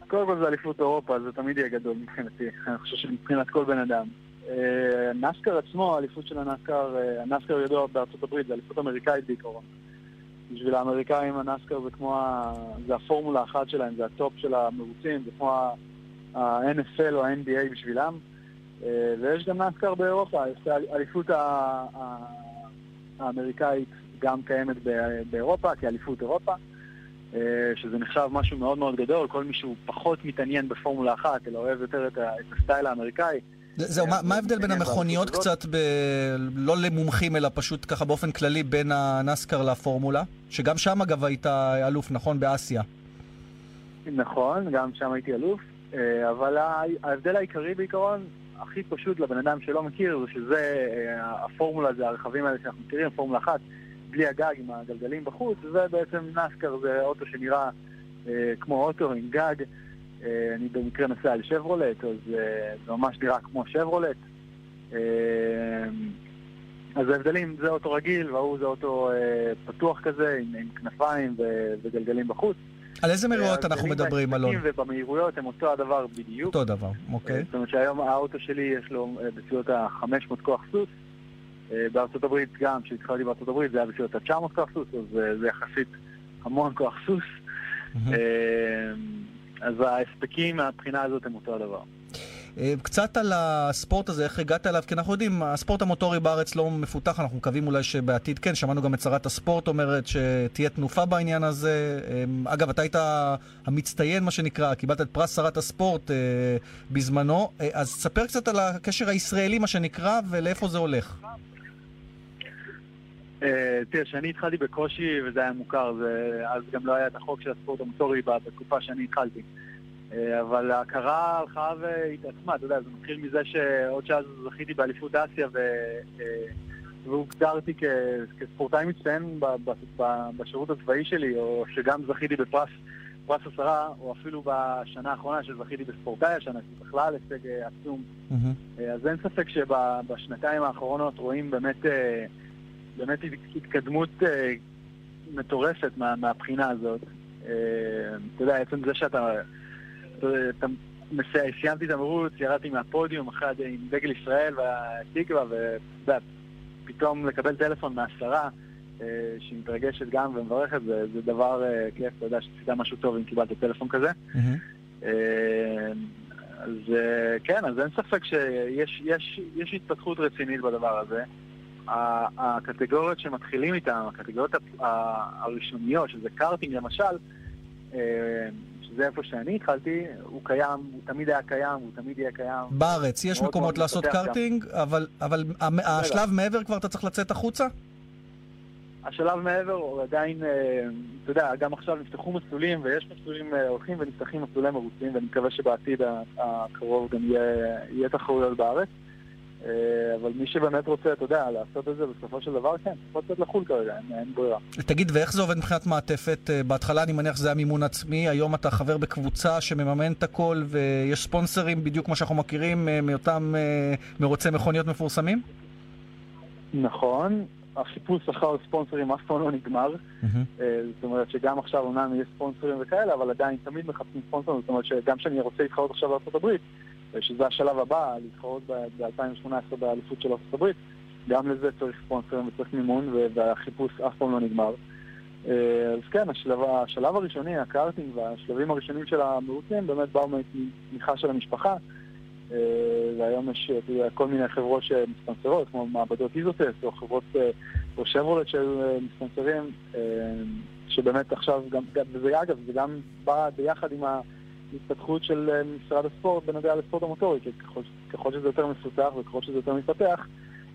[SPEAKER 30] קודם כל זה אליפות אירופה, זה תמיד יהיה גדול מבחינתי. אני חושב שמבחינת כל בן אדם. אה, נסקר עצמו, האליפות של הנסקר, אה, הנסקר ידוע בארצות הברית, זה אליפות אמריקאית בעיקרון. בשביל האמריקאים הנסקר זה כמו. זה הפורמולה האחת שלהם, זה הטופ של המרוצים, זה כמו ה-NFL או ה-NBA בשבילם. אה, ויש גם נסקר באירופה, האליפות האמריקאית גם קיימת באירופה, כאליפות אירופה. שזה נחשב משהו מאוד מאוד גדול, כל מי שהוא פחות מתעניין בפורמולה אחת, אלא אוהב יותר את הסטייל האמריקאי.
[SPEAKER 3] זה- זהו, מה- ההבדל בין
[SPEAKER 30] מתעניין
[SPEAKER 3] המכוניות. קצת, ב... לא למומחים, אלא פשוט ככה באופן כללי, בין הנסקר לפורמולה? שגם שם אגב היית אלוף, נכון? באסיה.
[SPEAKER 30] נכון, גם שם הייתי אלוף, אה, אבל ההבדל העיקרי בעיקרון, הכי פשוט לבן אדם שלא מכיר, זה שזה, אה, הפורמולה זה הרכבים האלה שאנחנו מכירים, פורמולה אחת, בלי הגג עם הגלגלים בחוץ, זה בעצם נסקר, זה אוטו שנראה אה, כמו אוטו עם גג. אה, אני במקרה נוסע על שברולט, אז אה, זה ממש נראה כמו שברולט. אה, אז ההבדלים, זה אוטו רגיל, וההוא זה אוטו פתוח כזה, עם, עם כנפיים וגלגלים בחוץ.
[SPEAKER 3] על איזה מהירויות אנחנו מדברים, אלון?
[SPEAKER 30] ובמהירויות הם אותו הדבר בדיוק.
[SPEAKER 3] אותו דבר, אוקיי.
[SPEAKER 30] זאת אומרת שהיום האוטו שלי יש לו בסביבות ה-500 כוח סוס. בארצות הברית גם, כשהתחלתי בארצות הברית זה היה בסביבות ה-900 כוח סוס, אז זה יחסית המון כוח סוס. אה, אז ההספקים מהבחינה הזאת הם אותו הדבר.
[SPEAKER 3] אה, קצת על הספורט הזה, איך הגעת אליו, כי אנחנו יודעים, הספורט המוטורי בארץ לא מפותח, אנחנו מקווים אולי שבעתיד כן, שמענו גם את שרת הספורט אומרת שתהיה תנופה בעניין הזה. אה, אגב, אתה היית המצטיין, מה שנקרא, קיבלת את פרס שרת הספורט אה, בזמנו, אה, אז ספר קצת על הקשר הישראלי, מה שנקרא, ולאיפה זה הולך.
[SPEAKER 30] אה, תראה, כשאני התחלתי בקושי וזה היה מוכר, זה- אז גם לא היה את החוק של הספורט המוטורי בתקופה שאני התחלתי. אה, אבל ההכרה הלכה והתעצמה, אתה יודע, זה מתחיל מזה שעוד שאז זכיתי באליפות אסיה ו... אה, והוגדרתי כ- כספורטאי מצטיין ב- ב- ב- בשירות הצבאי שלי, או שגם זכיתי בפרס פרס עשרה, או אפילו בשנה האחרונה שזכיתי בספורטאי השנה, שזה בכלל הישג עצום. אז אין ספק שבשנתיים האחרונות רואים באמת, באמת התקדמות אה, מטורפת מה, מהבחינה הזאת. אה, אתה יודע, עצם זה שאתה... אתה, מסי- סיימתי את המרוץ, ירדתי מהפודיום אחרי הד- עם דגל ישראל והתקווה, ואתה יודע, פתאום לקבל טלפון מהשרה אה, שהיא מתרגשת גם ומברכת, זה, זה דבר כיף, אתה יודע שעשית משהו טוב אם קיבלת טלפון כזה. אה, אז כן, אז אין ספק שיש יש, יש התפתחות רצינית בדבר הזה. הקטגוריות שמתחילים איתן, הקטגוריות הראשוניות, שזה קארטינג למשל, אה, שזה איפה שאני התחלתי, הוא קיים, הוא תמיד היה קיים, הוא תמיד יהיה קיים.
[SPEAKER 3] בארץ יש מקומות לעשות. קארטינג, אבל, אבל המ- השלב מעבר כבר אתה צריך לצאת החוצה?
[SPEAKER 30] השלב מעבר הוא עדיין, אה, אתה יודע, גם עכשיו נפתחו מסלולים ויש מסלולים אה, הולכים ונפתחים מסלולי מרוצים ואני מקווה שבעתיד הקרוב גם יהיה, יהיה תחרויות בארץ. אה, אבל מי שבאמת רוצה, אתה יודע, לעשות את זה בסופו של דבר, כן, צריך לצאת לחו"ל כרגע, אין, אין ברירה.
[SPEAKER 3] תגיד, ואיך זה עובד מבחינת מעטפת? אה, בהתחלה אני מניח שזה היה מימון עצמי, היום אתה חבר בקבוצה שמממן את הכל, ויש ספונסרים בדיוק כמו שאנחנו מכירים אה, מאותם מרוצי מכוניות מפורסמים?
[SPEAKER 30] נכון, החיפוש אחר ספונסרים אף פעם לא נגמר. אה, זאת אומרת שגם עכשיו אומנם יש ספונסרים וכאלה, אבל עדיין תמיד מחפשים ספונסרים, זאת אומרת שגם כשאני רוצה להתחרות עכשיו בארצות הברית, שזה השלב הבא, להתחרות ב-2018 באליפות של ארצות הברית, גם לזה צריך ספונסרים וצריך מימון, והחיפוש אף פעם לא נגמר. אה, אז כן, השלב, השלב הראשוני, הקארטינג והשלבים הראשונים של המרוצים באמת באו מתמיכה של המשפחה. אה, והיום יש כל מיני חברות שמספונסרות, כמו מעבדות איזוטס, או חברות, אה, או שברולט שהיו מספונסרים, אה, שבאמת עכשיו, גם, וזה אגב, זה גם בא ביחד עם ההתפתחות של אה, משרד הספורט בנוגע לספורט המוטורי, כי ככל, ככל שזה יותר מפותח וככל שזה יותר מתפתח,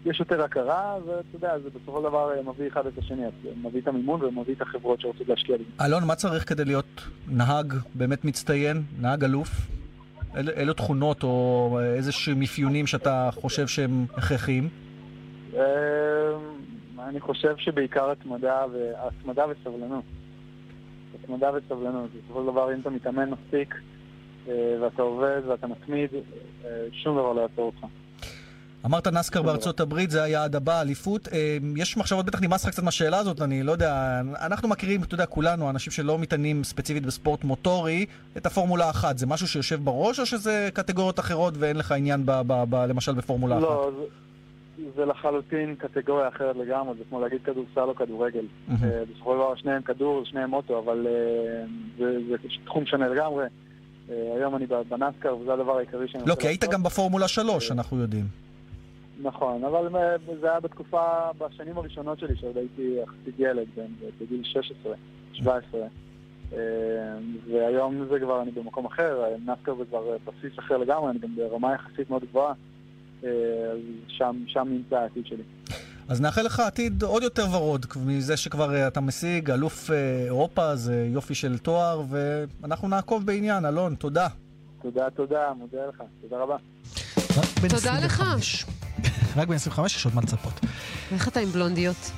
[SPEAKER 30] יש יותר הכרה, ואתה יודע, זה בסופו של דבר אה, מביא אחד את השני, אז זה מביא את המימון ומביא את החברות שרוצות להשקיע בזה.
[SPEAKER 3] אלון, מה צריך כדי להיות נהג באמת מצטיין, נהג אלוף? אילו, אילו תכונות או איזה שהם אפיונים שאתה חושב שהם הכרחיים?
[SPEAKER 30] אה, אני חושב שבעיקר התמדה. התמדה וסבלנות. התמדה וסבלנות. בסופו של דבר, אם אתה מתאמן מספיק, אה, ואתה עובד ואתה מתמיד, אה, שום דבר לא יעצור אותך.
[SPEAKER 3] אמרת נסקר בארצות הברית, זה היעד הבא, אליפות. אה, יש מחשבות, בטח נמאס לך קצת מהשאלה הזאת, אני לא יודע, אנחנו מכירים, אתה יודע, כולנו, אנשים שלא מתעניינים ספציפית בספורט מוטורי, את הפורמולה אחת. זה משהו שיושב בראש, או שזה קטגוריות אחרות ואין לך עניין, ב, ב, ב, למשל, בפורמולה
[SPEAKER 30] לא,
[SPEAKER 3] אחת?
[SPEAKER 30] זה, לחלוטין קטגוריה אחרת לגמרי, זה כמו להגיד כדורסל או כדורגל. אה, בסופו של דבר שניהם כדור, שניהם אוטו, אבל אה, זה, זה תחום שונה לגמרי. אה, היום אני בנסקר וזה הדבר העיקרי שאני
[SPEAKER 3] לא, כי היית. גם בפורמולה 3, אנחנו יודעים.
[SPEAKER 30] נכון, אבל זה היה בתקופה, בשנים הראשונות שלי, שעוד הייתי יחסית ילד, בן- בגיל 16, 17. אה, והיום זה כבר, אני במקום אחר, נסקר זה כבר בסיס אחר לגמרי, אני גם ברמה יחסית מאוד גבוהה, שם, שם נמצא העתיד שלי.
[SPEAKER 3] אז נאחל לך עתיד עוד יותר ורוד, מזה שכבר אה, אתה משיג, אלוף אה, אירופה, זה יופי של תואר, ואנחנו נעקוב בעניין. אלון, תודה.
[SPEAKER 30] תודה, תודה, מודה לך, תודה רבה.
[SPEAKER 10] תודה לך.
[SPEAKER 2] 25. רק בן 25 יש עוד מה לצפות.
[SPEAKER 10] איך אתה עם בלונדיות?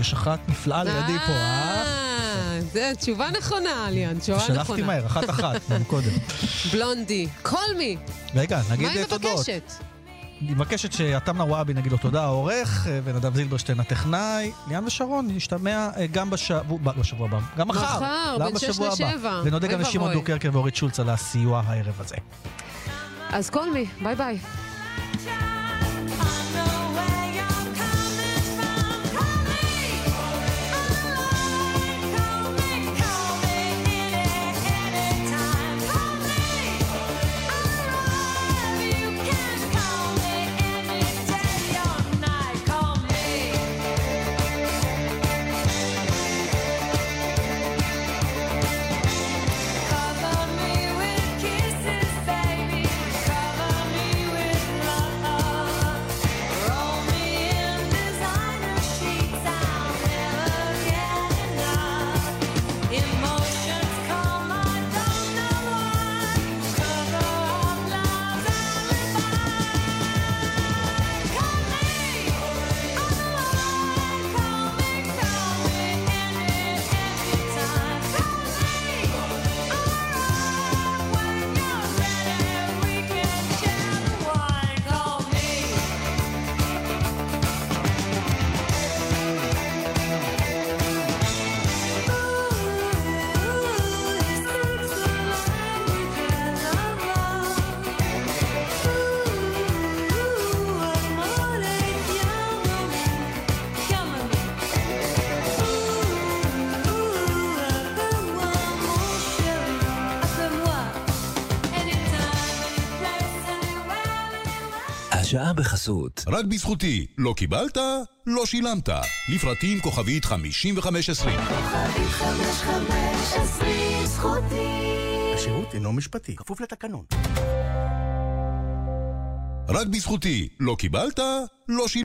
[SPEAKER 2] יש אחת נפלאה לידי פה, אה?
[SPEAKER 10] אה, זה תשובה נכונה, ליאן, תשובה נכונה.
[SPEAKER 2] שלחתי מהר, אחת-אחת, קודם.
[SPEAKER 10] בלונדי, call me.
[SPEAKER 2] רגע, נגיד
[SPEAKER 10] מה היא
[SPEAKER 2] אה, תודות.
[SPEAKER 10] מבקשת?
[SPEAKER 2] היא מבקשת שעתם נוואבי נגיד לו תודה העורך, אה, ונדב זילברשטיין הטכנאי, ליאן ושרון, נשתמע אה, גם בשבוע, בשבוע הבא, גם מחר.
[SPEAKER 10] מחר, בין שש
[SPEAKER 2] בשבוע הבא.
[SPEAKER 10] לשבע.
[SPEAKER 2] ונודה גם לשמעון. דוקרקר ואורית שולץ על הסיוע הערב הזה.
[SPEAKER 10] אז me, ביי ביי.
[SPEAKER 31] השעה בחסות.
[SPEAKER 23] רק בזכותי. לא קיבלת? לא שילמת. לפרטים כוכבית 5520.
[SPEAKER 32] השירות אינו משפטי, כפוף לתקנון.
[SPEAKER 23] רק בזכותי. לא קיבלת? לא שילמת.